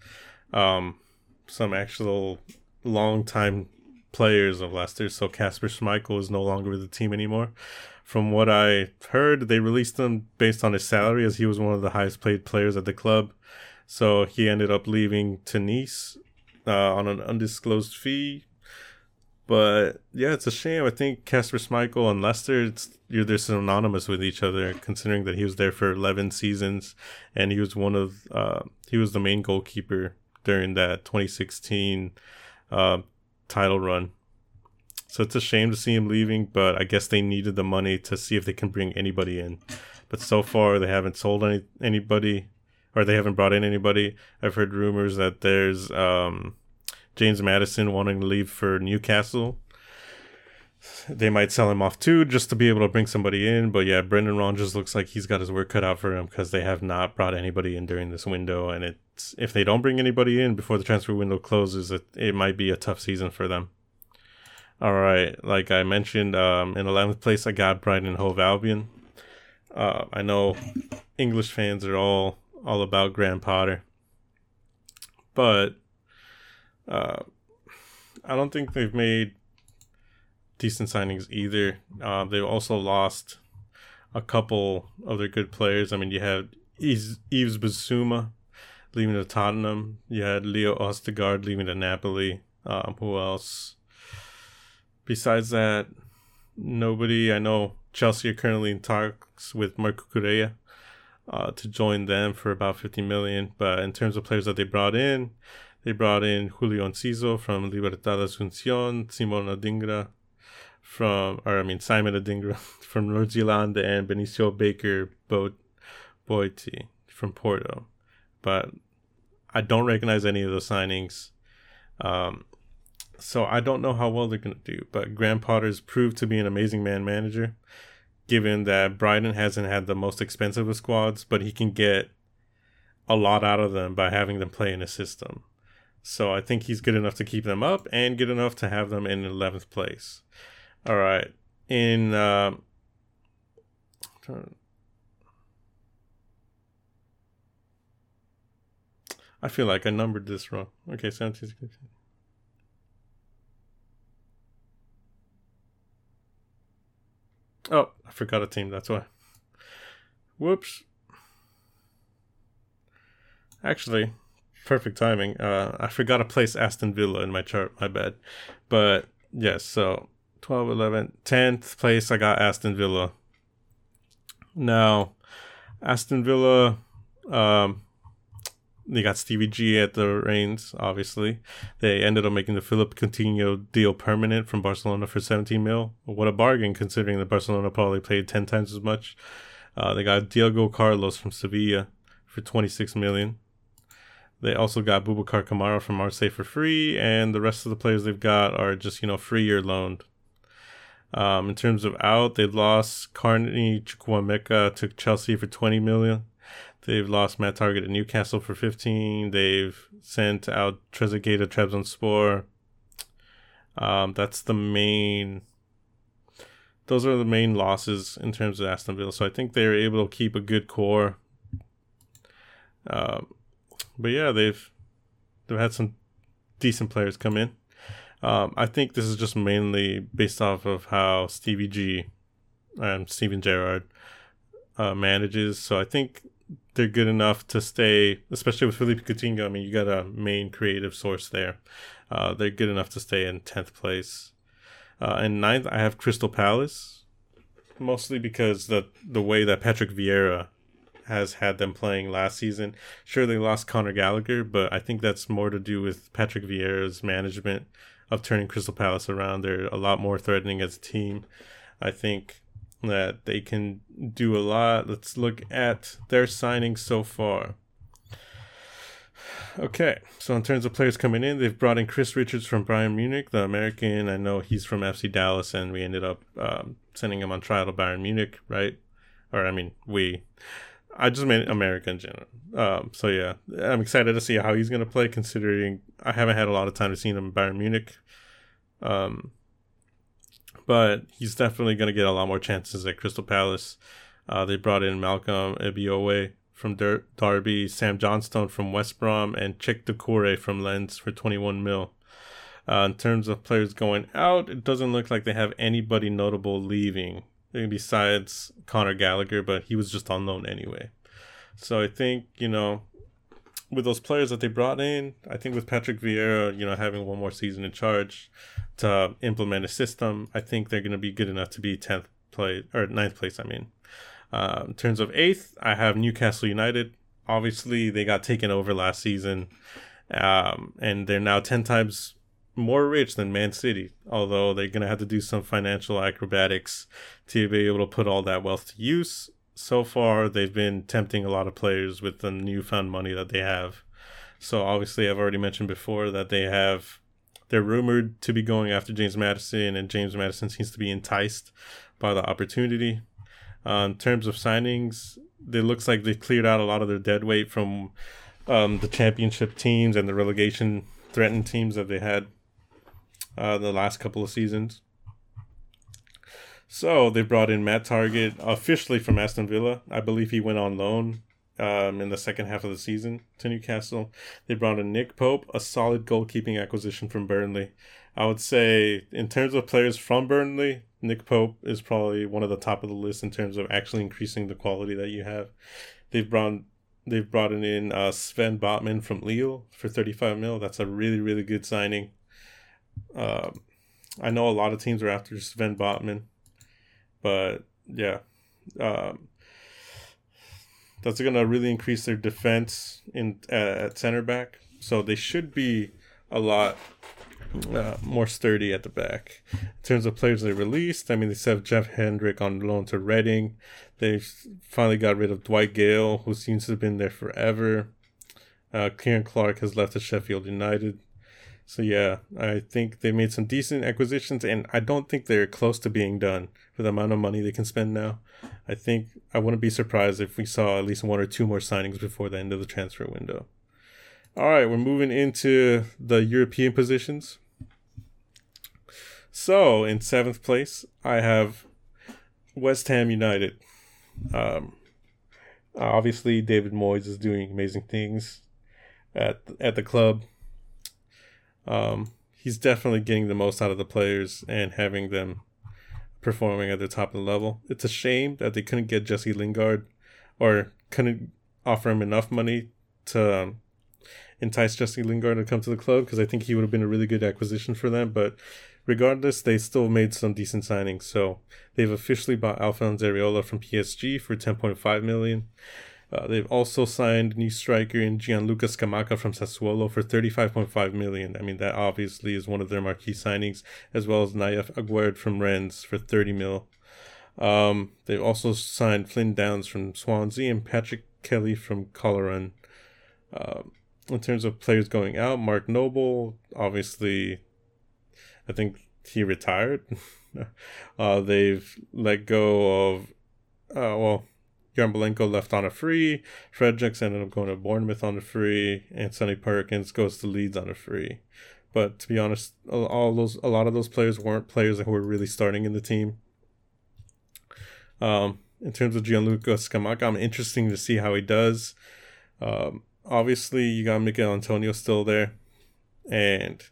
um, some actual long time players of Leicester. So Casper Schmeichel is no longer with the team anymore. From what I heard, they released him based on his salary, as he was one of the highest paid players at the club. So he ended up leaving to Nice uh, on an undisclosed fee. But yeah, it's a shame. I think Casper Schmeichel and Leicester, they're synonymous with each other, considering that he was there for 11 seasons and he was one of, uh, he was the main goalkeeper during that 2016 uh, title run. So it's a shame to see him leaving, but I guess they needed the money to see if they can bring anybody in. But so far, they haven't sold any anybody, or they haven't brought in anybody. I've heard rumors that there's um, James Maddison wanting to leave for Newcastle, they might sell him off too, just to be able to bring somebody in. But yeah, Brendan Rodgers looks like he's got his work cut out for him because they have not brought anybody in during this window, and it's if they don't bring anybody in before the transfer window closes, it it might be a tough season for them. All right, like I mentioned, um, in eleventh place I got Brighton Hove Albion. Uh, I know English fans are all all about Graham Potter, but uh, I don't think they've made decent signings either. Uh, they've also lost a couple of their good players. I mean, you had Eves, Yves Bissouma leaving to Tottenham. You had Leo Østigård leaving to Napoli. Um, who else? Besides that, nobody. I know Chelsea are currently in talks with Marco Cucurella uh, to join them for about 50 million. But in terms of players that they brought in, they brought in Julio Enciso from Libertad Asunción, Simon Adingra from, or I mean, Simon Adingra from Nordsjælland and Benicio Baker Bo- Boyti from Porto, but I don't recognize any of those signings. Um, so I don't know how well they're going to do. But Graham Potter's proved to be an amazing man manager, given that Brighton hasn't had the most expensive of squads, but he can get a lot out of them by having them play in a system. So I think he's good enough to keep them up and good enough to have them in 11th place. All right. In. Uh, I feel like I numbered this wrong. Okay, 17. Oh, I forgot a team. That's why. Whoops. Actually, perfect timing. Uh, I forgot to place Aston Villa in my chart. My bad. But yes, so 12, 11, 10th place, I got Aston Villa. Now, Aston Villa, um, they got Stevie G at the reins, obviously. They ended up making the Philippe Coutinho deal permanent from Barcelona for 17 mil. What a bargain, considering that Barcelona probably paid 10 times as much. Uh, they got Diego Carlos from Sevilla for 26 million. They also got Boubacar Kamara from Marseille for free, and the rest of the players they've got are just, you know, free or loaned. Um, in terms of out, they lost Carney Chukwuemeka to Chelsea for 20 million. They've lost Matt Targett at Newcastle for 15. They've sent out Trezeguet to Trabzonspor. Um, that's the main. Those are the main losses in terms of Aston Villa. So I think they're able to keep a good core. Um, but yeah, they've they've had some decent players come in. Um, I think this is just mainly based off of how Stevie G and Steven Gerrard uh, manages. So I think they're good enough to stay, especially with Philippe Coutinho. I mean, you got a main creative source there. Uh, they're good enough to stay in tenth place. Uh, and ninth, I have Crystal Palace, mostly because the the way that Patrick Vieira has had them playing last season. Sure, they lost Conor Gallagher, but I think that's more to do with Patrick Vieira's management of turning Crystal Palace around. They're a lot more threatening as a team. I think that they can do a lot. Let's look at their signings so far. Okay, so in terms of players coming in, they've brought in Chris Richards from Bayern Munich, the American. I know he's from FC Dallas, and we ended up um, sending him on trial to Bayern Munich, right? Or I mean, we. I just meant America in general. Um, so yeah, I'm excited to see how he's going to play, considering I haven't had a lot of time to see him in Bayern Munich. Um, but he's definitely going to get a lot more chances at Crystal Palace. Uh, they brought in Malcolm Ebiowei from Der- Derby, Sam Johnstone from West Brom, and Cheick Doucouré from Lens for 21 mil. Uh, in terms of players going out, it doesn't look like they have anybody notable leaving besides Conor Gallagher, but he was just on loan anyway. So I think, you know, with those players that they brought in, I think with Patrick Vieira, you know, having one more season in charge to implement a system, I think they're going to be good enough to be 10th place or ninth place, I mean. Uh, in terms of eighth, I have Newcastle United. Obviously, they got taken over last season, um, and they're now 10 times more rich than Man City, although they're going to have to do some financial acrobatics to be able to put all that wealth to use so far they've been tempting a lot of players with the newfound money that they have. So obviously, I've already mentioned before that they have they're rumored to be going after James Maddison, and James Maddison seems to be enticed by the opportunity. Uh, in terms of signings, it looks like they've cleared out a lot of their dead weight from um, the championship teams and the relegation threatened teams that they had uh, the last couple of seasons. So they brought in Matt Targett officially from Aston Villa. I believe he went on loan um, in the second half of the season to Newcastle. They brought in Nick Pope, a solid goalkeeping acquisition from Burnley. I would say, in terms of players from Burnley, Nick Pope is probably one of the top of the list in terms of actually increasing the quality that you have. They've brought they've brought in uh, Sven Botman from Lille for 35 mil. That's a really really good signing. Um, I know a lot of teams are after Sven Botman. But yeah, um, that's going to really increase their defense in uh, at center back. So they should be a lot uh, more sturdy at the back. In terms of players they released, I mean, they have Jeff Hendrick on loan to Reading. They finally got rid of Dwight Gayle, who seems to have been there forever. Uh, Ciaran Clark has left to Sheffield United. So yeah, I think they made some decent acquisitions, and I don't think they're close to being done for the amount of money they can spend now. I think I wouldn't be surprised if we saw at least one or two more signings before the end of the transfer window. All right, we're moving into the European positions. So in seventh place, I have West Ham United. Um, obviously, David Moyes is doing amazing things at at the club. Um, he's definitely getting the most out of the players and having them performing at the top of the level. It's a shame that they couldn't get Jesse Lingard or couldn't offer him enough money to um, entice Jesse Lingard to come to the club because I think he would have been a really good acquisition for them. But regardless, they still made some decent signings. So they've officially bought Alphonse Areola from PSG for 10.5 million. Uh, they've also signed new striker in Gianluca Scamacca from Sassuolo for 35.5 million. I mean, that obviously is one of their marquee signings, as well as Nayef Aguerd from Rennes for 30 mil. Um, they've also signed Flynn Downs from Swansea and Patrick Kelly from Coleraine. Uh, in terms of players going out, Mark Noble, obviously, I think he retired. uh, they've let go of, uh, well, Yarmolenko left on a free. Fredericks ended up going to Bournemouth on a free, and Sonny Perkins goes to Leeds on a free. But to be honest, all those a lot of those players weren't players who were really starting in the team. Um, in terms of Gianluca Scamacca, I'm interesting to see how he does. Um, obviously, you got Michail Antonio still there, and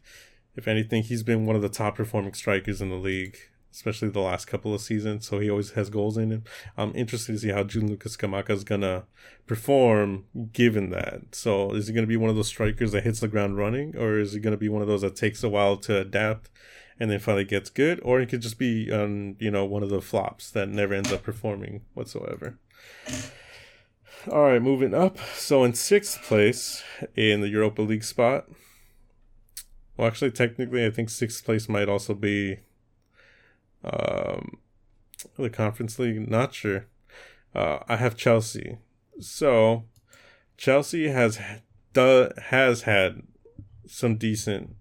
if anything, he's been one of the top performing strikers in the league especially the last couple of seasons. So he always has goals in him. I'm interested to see how Gianluca Scamacca is gonna perform given that. So is he gonna be one of those strikers that hits the ground running, or is he gonna be one of those that takes a while to adapt and then finally gets good, or he could just be um, you know one of the flops that never ends up performing whatsoever. All right, moving up. So in sixth place in the Europa League spot. Well, actually, technically, I think sixth place might also be um, the Conference League, not sure. Uh, I have Chelsea. So Chelsea has do, has had some decent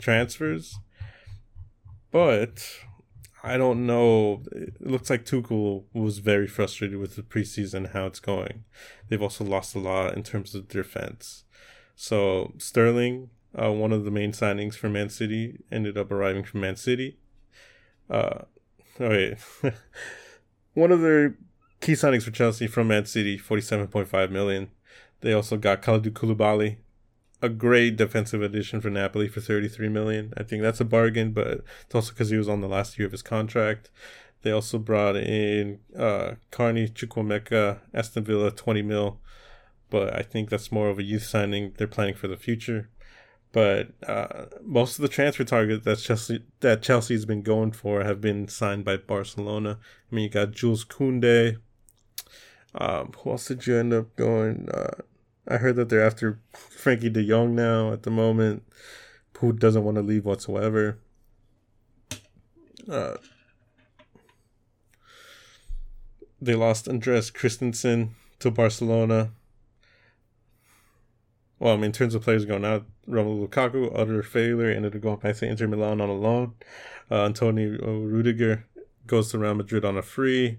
transfers, but I don't know. It looks like Tuchel was very frustrated with the preseason how it's going. They've also lost a lot in terms of defense. So Sterling, uh, one of the main signings for Man City, ended up arriving from Man City. Uh, oh wait, one of their key signings for Chelsea from Man City, forty-seven point five million. They also got Kalidou Koulibaly, a great defensive addition for Napoli for thirty-three million. I think that's a bargain, but it's also because he was on the last year of his contract. They also brought in uh, Carney Chukwuemeka, Aston Villa, twenty mil, but I think that's more of a youth signing. They're planning for the future. But uh, most of the transfer targets that Chelsea that Chelsea's been going for have been signed by Barcelona. I mean, you got Jules Koundé. Um, who else did you end up going? Uh, I heard that they're after Frankie De Jong now at the moment, who doesn't want to leave whatsoever. Uh, they lost Andreas Christensen to Barcelona. Well, I mean, in terms of players going out, Romelu Lukaku, utter failure, ended up going back to Inter Milan on a loan. Uh, Antonio Rudiger goes to Real Madrid on a free.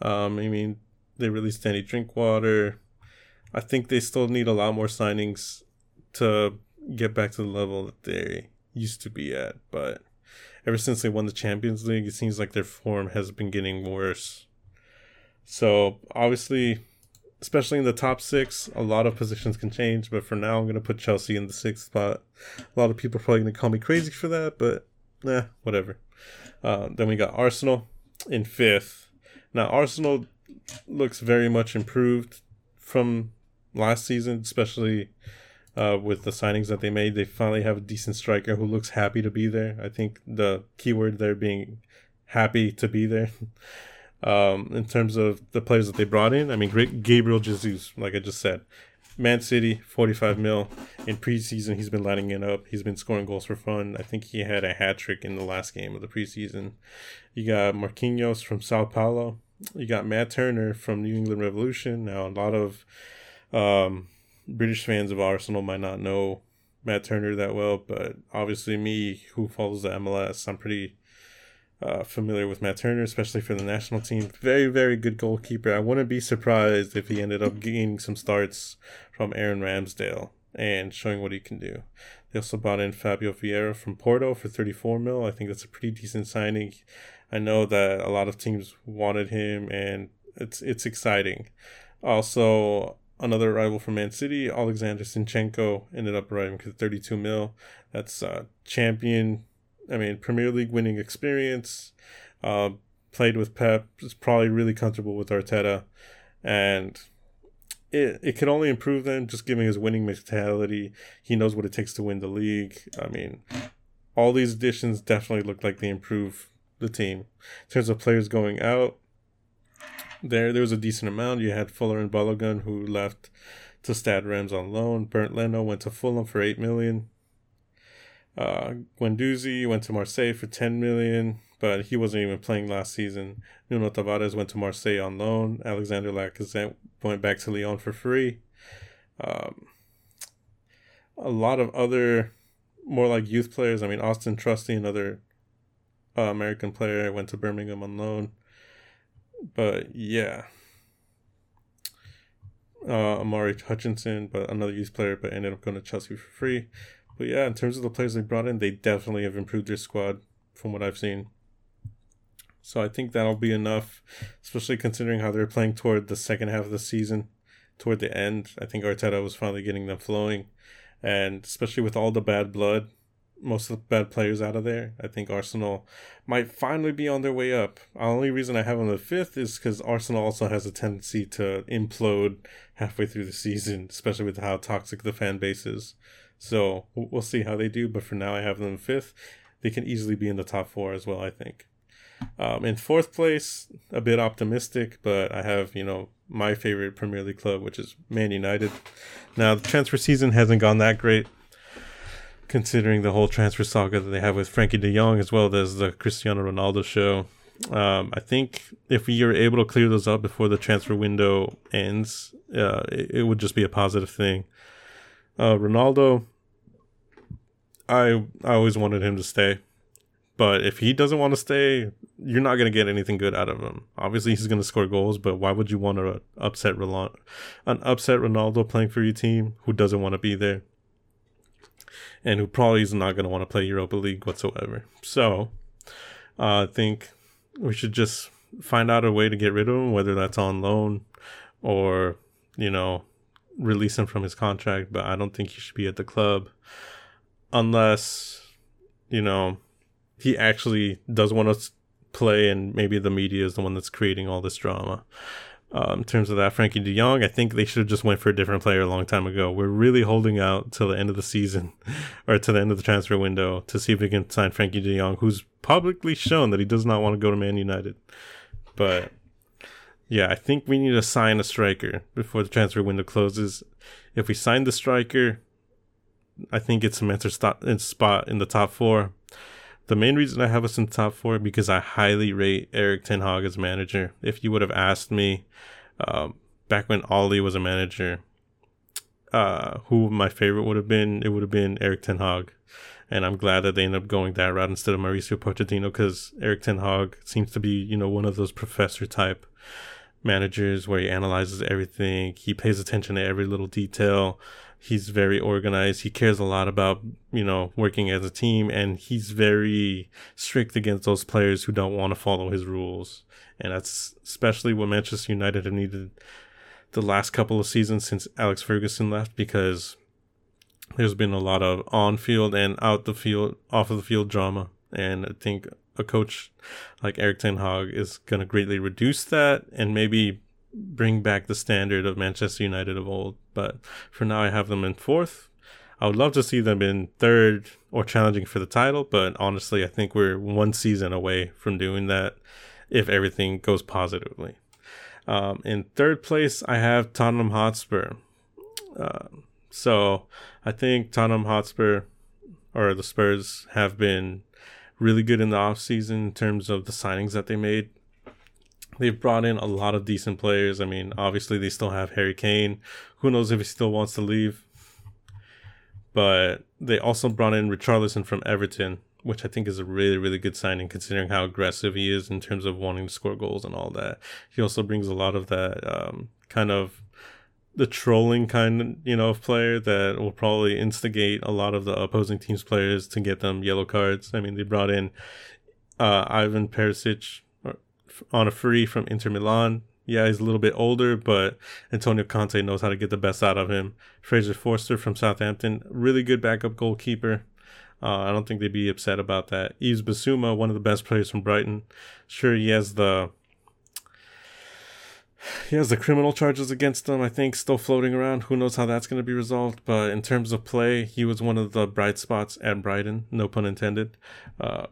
Um, I mean, they released Danny Drinkwater. I think they still need a lot more signings to get back to the level that they used to be at. But ever since they won the Champions League, it seems like their form has been getting worse. So obviously, especially in the top six, a lot of positions can change. But for now, I'm going to put Chelsea in the sixth spot. A lot of people are probably going to call me crazy for that, but nah, whatever. Uh, then we got Arsenal in fifth. Now, Arsenal looks very much improved from last season, especially uh, with the signings that they made. They finally have a decent striker who looks happy to be there. I think the keyword there being happy to be there. Um, in terms of the players that they brought in, I mean, great Gabriel Jesus, like I just said, Man City, 45 mil. In preseason, he's been lighting it up. He's been scoring goals for fun. I think he had a hat trick in the last game of the preseason. You got Marquinhos from Sao Paulo. You got Matt Turner from New England Revolution. Now, a lot of um, British fans of Arsenal might not know Matt Turner that well, but obviously, me who follows the MLS, I'm pretty uh, familiar with Matt Turner, especially for the national team. Very, very good goalkeeper. I wouldn't be surprised if he ended up gaining some starts from Aaron Ramsdale and showing what he can do. They also brought in Fabio Vieira from Porto for 34 mil. I think that's a pretty decent signing. I know that a lot of teams wanted him, and it's it's exciting. Also, another rival from Man City, Alexander Zinchenko, ended up arriving for 32 mil. That's uh, champion, I mean, Premier League winning experience. Uh, played with Pep, is probably really comfortable with Arteta, and it, it could only improve them just giving his winning mentality. He knows what it takes to win the league. I mean, all these additions definitely look like they improve the team. In terms of players going out, there there was a decent amount. You had Folarin Balogun who left to Stade Reims on loan. Bernd Leno went to Fulham for eight million. Uh, Guendouzi went to Marseille for ten million, but he wasn't even playing last season. Nuno Tavares went to Marseille on loan. Alexander Lacazette went back to Lyon for free. Um, a lot of other more like youth players. I mean, Austin Trusty, another uh, American player, went to Birmingham on loan but yeah. Uh, Omari Hutchinson, but another youth player, but ended up going to Chelsea for free. But yeah, in terms of the players they brought in, they definitely have improved their squad from what I've seen. So I think that'll be enough, especially considering how they're playing toward the second half of the season, toward the end. I think Arteta was finally getting them flowing, and especially with all the bad blood most of the bad players out of there. I think Arsenal might finally be on their way up. The only reason I have them the fifth is because Arsenal also has a tendency to implode halfway through the season, especially with how toxic the fan base is. So we'll see how they do. But for now, I have them fifth. They can easily be in the top four as well. I think. Um, in fourth place, a bit optimistic, but I have you know my favorite Premier League club, which is Man United. Now the transfer season hasn't gone that great considering the whole transfer saga that they have with Frankie de Jong as well as the Cristiano Ronaldo show. Um, I think if we are able to clear those up before the transfer window ends, uh, it, it, would just be a positive thing. Uh, Ronaldo, I I always wanted him to stay, but if he doesn't want to stay, you're not going to get anything good out of him. Obviously, he's going to score goals, but why would you want to upset Ronaldo, an upset Ronaldo playing for your team who doesn't want to be there? and who probably is not going to want to play Europa League whatsoever. So uh, I think we should just find out a way to get rid of him, whether that's on loan or, you know, release him from his contract. But I don't think he should be at the club unless, you know, he actually does want to play and maybe the media is the one that's creating all this drama. Um, in terms of that, Frankie De Jong, I think they should have just went for a different player a long time ago. We're really holding out till the end of the season, or to the end of the transfer window, to see if we can sign Frankie De Jong, who's publicly shown that he does not want to go to Man United. But yeah, I think we need to sign a striker before the transfer window closes. If we sign the striker, I think it's cements our spot in the top four. The main reason I have us in top four because I highly rate Erik Ten Hag as manager. If you would have asked me um, back when Ole was a manager, uh, who my favorite would have been, it would have been Erik Ten Hag. And I'm glad that they ended up going that route instead of Mauricio Pochettino because Erik Ten Hag seems to be, you know, one of those professor type managers where he analyzes everything. He pays attention to every little detail he's very organized. He cares a lot about, you know, working as a team and he's very strict against those players who don't want to follow his rules. And that's especially what Manchester United have needed the last couple of seasons since Alex Ferguson left because there's been a lot of on field and out the field, off of the field drama. And I think a coach like Erik Ten Hag is going to greatly reduce that and maybe bring back the standard of Manchester United of old. But for now, I have them in fourth. I would love to see them in third or challenging for the title, but honestly, I think we're one season away from doing that if everything goes positively. Um, in third place, I have Tottenham Hotspur. Uh, so I think Tottenham Hotspur or the Spurs have been really good in the offseason in terms of the signings that they made. They've brought in a lot of decent players. I mean, obviously they still have Harry Kane. Who knows if he still wants to leave? But they also brought in Richarlison from Everton, which I think is a really, really good signing considering how aggressive he is in terms of wanting to score goals and all that. He also brings a lot of that um, kind of the trolling kind of, you know of player that will probably instigate a lot of the opposing team's players to get them yellow cards. I mean, they brought in uh, Ivan Perisic on a free from Inter Milan. Yeah, he's a little bit older, but Antonio Conte knows how to get the best out of him. Fraser Forster from Southampton, really good backup goalkeeper. Uh, I don't think they'd be upset about that. Yves Bissouma, one of the best players from Brighton. Sure, he has the he has the criminal charges against him, I think, still floating around. Who knows how that's going to be resolved? But in terms of play, he was one of the bright spots at Brighton, no pun intended. Uh,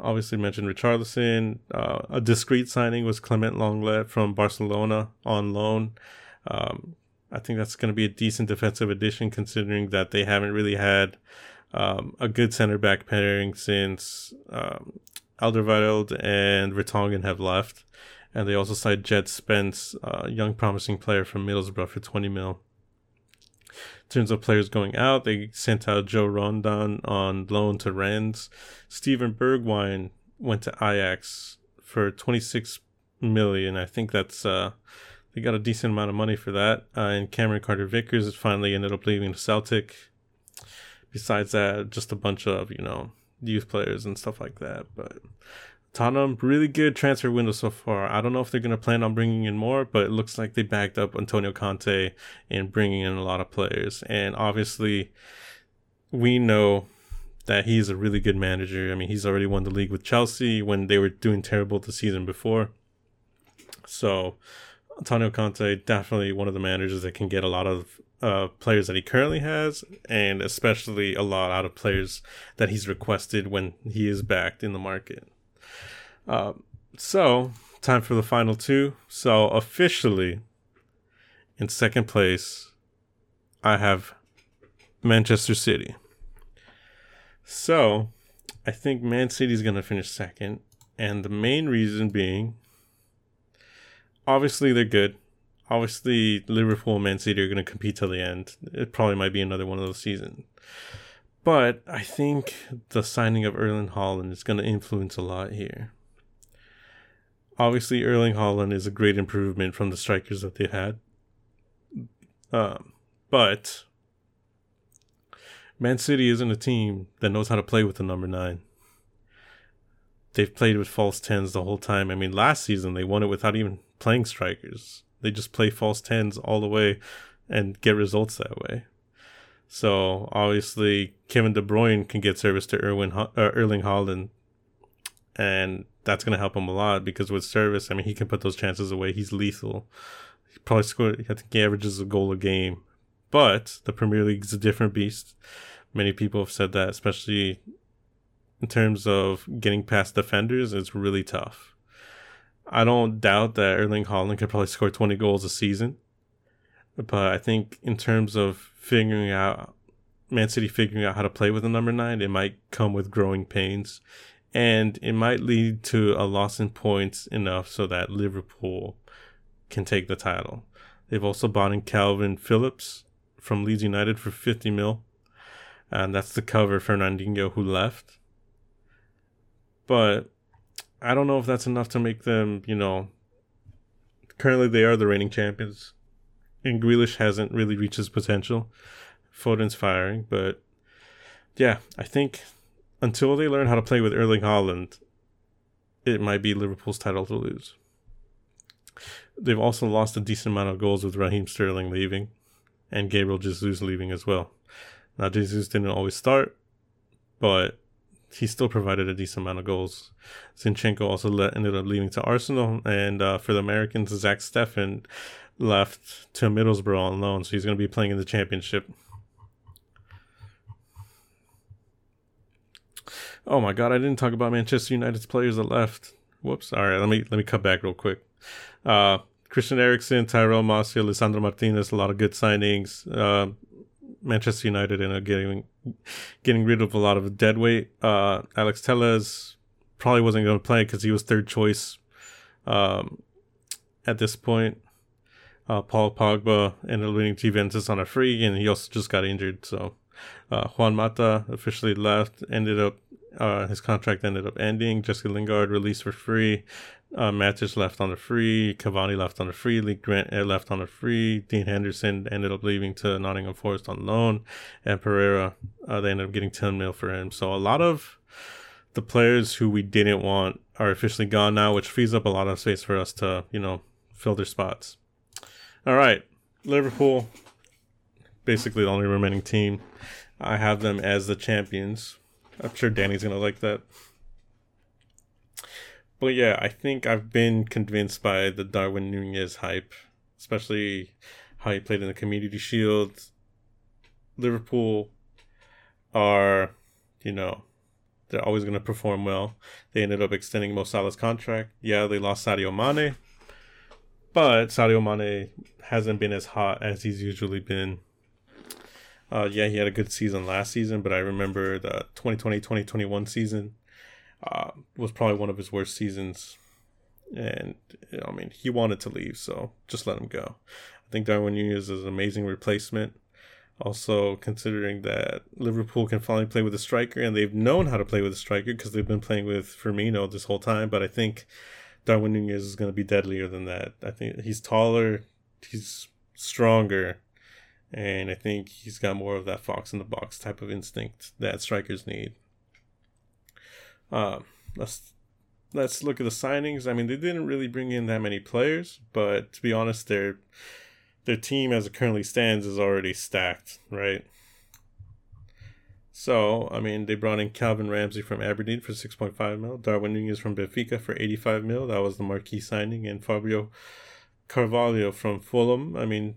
obviously mentioned Richarlison. Uh, a discreet signing was Clement Lenglet from Barcelona on loan. Um, I think that's going to be a decent defensive addition considering that they haven't really had um, a good center back pairing since um, Alderweireld and Vertonghen have left and they also signed Jed Spence, a young promising player from Middlesbrough, for 20 mil. In terms of players going out, they sent out Joe Rodon on loan to Rennes. Steven Bergwijn went to Ajax for 26 million. I think that's uh, they got a decent amount of money for that. Uh, and Cameron Carter Vickers finally ended up leaving Celtic. Besides that, just a bunch of you know youth players and stuff like that. But Tottenham, really good transfer window so far. I don't know if they're going to plan on bringing in more, but it looks like they backed up Antonio Conte in bringing in a lot of players. And obviously, we know that he's a really good manager. I mean, he's already won the league with Chelsea when they were doing terrible the season before. So, Antonio Conte definitely one of the managers that can get a lot of uh, players that he currently has, and especially a lot out of players that he's requested when he is backed in the market. Um, so, time for the final two. So, officially, in second place, I have Manchester City. So, I think Man City is going to finish second. And the main reason being, obviously, they're good. Obviously, Liverpool and Man City are going to compete till the end. It probably might be another one of those seasons. But I think the signing of Erling Haaland is going to influence a lot here obviously Erling Haaland is a great improvement from the strikers that they had. Um, but Man City isn't a team that knows how to play with the number nine. They've played with false tens the whole time. I mean, last season they won it without even playing strikers. They just play false tens all the way and get results that way. So obviously, Kevin De Bruyne can get service to Erwin uh, Erling Haaland, and that's going to help him a lot because with service, I mean, he can put those chances away. He's lethal. He probably scored, I think he averages a goal a game. But the Premier League is a different beast. Many people have said that, especially in terms of getting past defenders, it's really tough. I don't doubt that Erling Haaland could probably score 20 goals a season. But I think in terms of figuring out Man City figuring out how to play with a number nine, it might come with growing pains and it might lead to a loss in points enough so that Liverpool can take the title. They've also bought in Calvin Phillips from Leeds United for 50 mil. And that's the cover Fernandinho who left. But I don't know if that's enough to make them, you know. Currently, they are the reigning champions. And Grealish hasn't really reached his potential. Foden's firing, but yeah, I think until they learn how to play with Erling Haaland, it might be Liverpool's title to lose. They've also lost a decent amount of goals with Raheem Sterling leaving and Gabriel Jesus leaving as well. Now, Jesus didn't always start, but he still provided a decent amount of goals. Zinchenko also let, ended up leaving to Arsenal, and uh, for the Americans, Zach Steffen left to Middlesbrough on loan, so he's going to be playing in the championship. Oh my god, I didn't talk about Manchester United's players that left. Whoops. All right, let me let me cut back real quick. Uh, Christian Eriksen, Tyrell Mossy, Lisandro Martinez, a lot of good signings. Uh, Manchester United ended up getting getting rid of a lot of dead weight. Uh, Alex Telles probably wasn't going to play because he was third choice um, at this point. Uh, Paul Pogba ended up leaving Juventus on a free, and he also just got injured. So uh, Juan Mata officially left. Ended up uh, his contract ended up ending. Jesse Lingard released for free. Uh, Matic left on a free. Cavani left on a free. Lee Grant uh, left on a free. Dean Henderson ended up leaving to Nottingham Forest on loan. And Pereira, uh, they ended up getting 10 mil for him. So a lot of the players who we didn't want are officially gone now, which frees up a lot of space for us to, you know, fill their spots. All right. Liverpool, basically the only remaining team. I have them as the champions. I'm sure Danny's to like that. But yeah, I think I've been convinced by the Darwin Nunez hype, especially how he played in the Community Shield. Liverpool are, you know, they're always going to perform well. They ended up extending Mo Salah's contract. Yeah, they lost Sadio Mane, but Sadio Mane hasn't been as hot as he's usually been. Uh, yeah, he had a good season last season, but I remember the 2020 2021 season uh, was probably one of his worst seasons. And I mean, he wanted to leave, so just let him go. I think Darwin Nunez is an amazing replacement. Also, considering that Liverpool can finally play with a striker, and they've known how to play with a striker because they've been playing with Firmino this whole time. But I think Darwin Nunez is going to be deadlier than that. I think he's taller, he's stronger, and I think he's got more of that fox in the box type of instinct that strikers need. Uh, let's let's look at the signings. I mean, they didn't really bring in that many players, but to be honest, their their team as it currently stands is already stacked, right? So, I mean, they brought in Calvin Ramsay from Aberdeen for 6.5 mil, Darwin Nunez from Benfica for 85 mil. That was the marquee signing, and Fabio Carvalho from Fulham. I mean,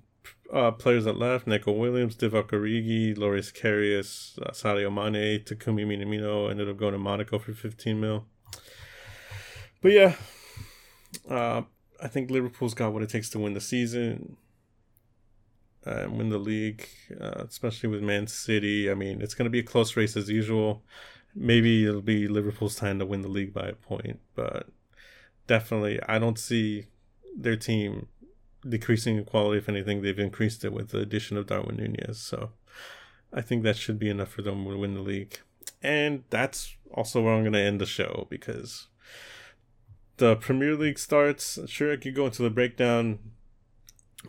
uh, players that left: Neco Williams, Divock Origi, Loris Karius, uh, Sadio Mane, Takumi Minamino ended up going to Monaco for 15 mil. But yeah, uh, I think Liverpool's got what it takes to win the season and win the league, uh, especially with Man City. I mean, it's going to be a close race as usual. Maybe it'll be Liverpool's time to win the league by a point, but definitely, I don't see their team decreasing equality. If anything, they've increased it with the addition of Darwin Nunez. So I think that should be enough for them to win the league. And that's also where I'm going to end the show because the Premier League starts. Sure, I could go into the breakdown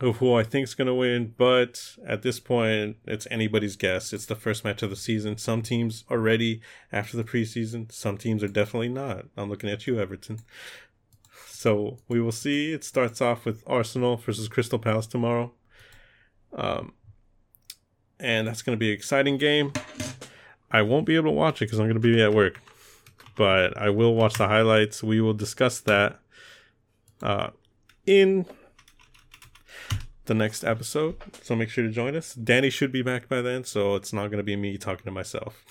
of who I think is going to win, but at this point, it's anybody's guess. It's the first match of the season. Some teams are ready after the preseason, some teams are definitely not. I'm looking at you, Everton. So we will see. It starts off with Arsenal versus Crystal Palace tomorrow. Um, and that's going to be an exciting game. I won't be able to watch it because I'm going to be at work, but I will watch the highlights. We will discuss that uh, in the next episode. So make sure to join us. Danny should be back by then, so it's not going to be me talking to myself.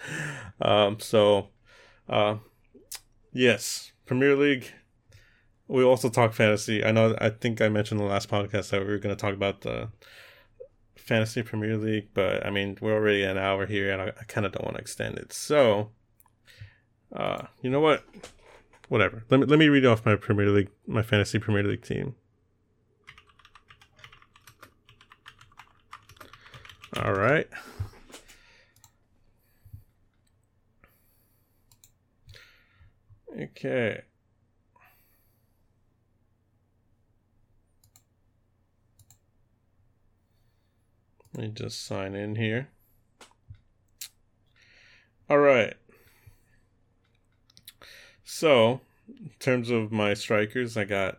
um, so, uh, yes, Premier League we also talk fantasy. I know. I think I mentioned in the last podcast that we were going to talk about the fantasy Premier League, but I mean we're already an hour here, and I, I kind of don't want to extend it. So, uh, you know what? Whatever. Let me let me read off my Premier League, my fantasy Premier League team. All right. Okay. Let me just sign in here. All right. So, in terms of my strikers, I got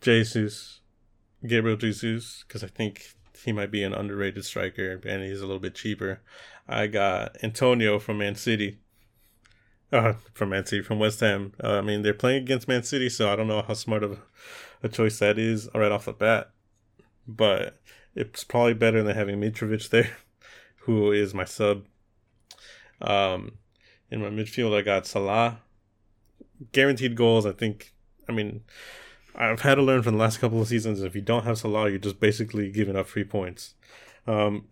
Jesus, Gabriel Jesus, because I think he might be an underrated striker and he's a little bit cheaper. I got Antonio from Man City. Uh, from Man City, from West Ham. Uh, I mean, they're playing against Man City, so I don't know how smart of a choice that is right off the bat. But it's probably better than having Mitrovic there, who is my sub. Um, in my midfield, I got Salah. Guaranteed goals, I think. I mean, I've had to learn from the last couple of seasons. If you don't have Salah, you're just basically giving up free points. Um,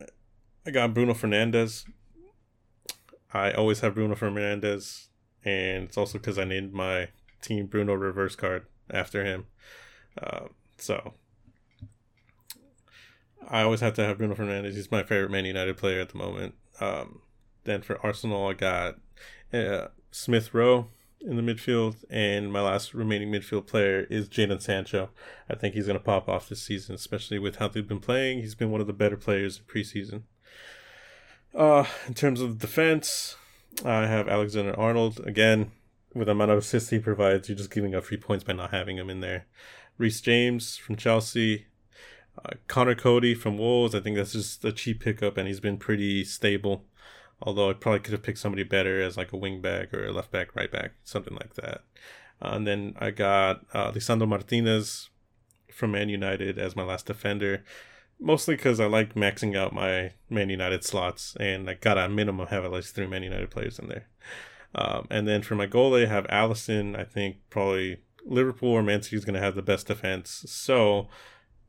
I got Bruno Fernandes. I always have Bruno Fernandes, and it's also because I named my team Bruno reverse card after him. Uh, so I always have to have Bruno Fernandes. He's my favorite Man United player at the moment. Um, then for Arsenal, I got uh, Smith Rowe in the midfield, and my last remaining midfield player is Jadon Sancho. I think he's going to pop off this season, especially with how they've been playing. He's been one of the better players in preseason. Uh, in terms of defense, I have Alexander Arnold again. With the amount of assists he provides, you're just giving up free points by not having him in there. Reece James from Chelsea, uh, Conor Coady from Wolves. I think that's just a cheap pickup, and he's been pretty stable. Although I probably could have picked somebody better as like a wing back or a left back, right back, something like that. Uh, and then I got uh, Lisandro Martinez from Man United as my last defender, mostly because I like maxing out my Man United slots, and I got a minimum have at least three Man United players in there. Um, and then for my goalie, I have Alisson. I think probably Liverpool or Man City is going to have the best defense. So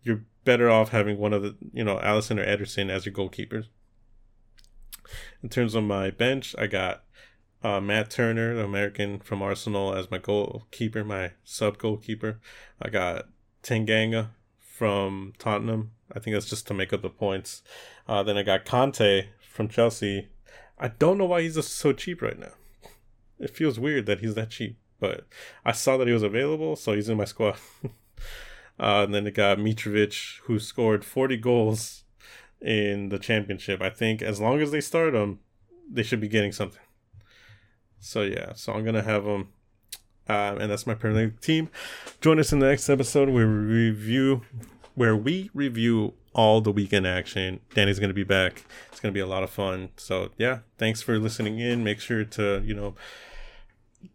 you're better off having one of the, you know, Alisson or Ederson as your goalkeepers. In terms of my bench, I got uh, Matt Turner, the American from Arsenal, as my goalkeeper, my sub goalkeeper. I got Tanganga from Tottenham. I think that's just to make up the points. Uh, then I got Kanté from Chelsea. I don't know why he's just so cheap right now. It feels weird that he's that cheap, but I saw that he was available, so he's in my squad. uh, and then I got Mitrovic, who scored 40 goals in the championship. I think as long as they start them, they should be getting something. So yeah, so I'm gonna have them, uh, and that's my Premier League team. Join us in the next episode where we review, where we review all the weekend action. Danny's gonna be back. It's gonna be a lot of fun. So yeah, thanks for listening in. Make sure to you know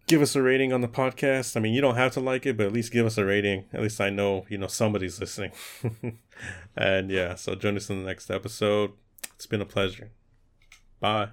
give us a rating on the podcast. I mean, you don't have to like it, but at least give us a rating. At least I know, you know, somebody's listening. and yeah, so join us in the next episode. It's been a pleasure. Bye.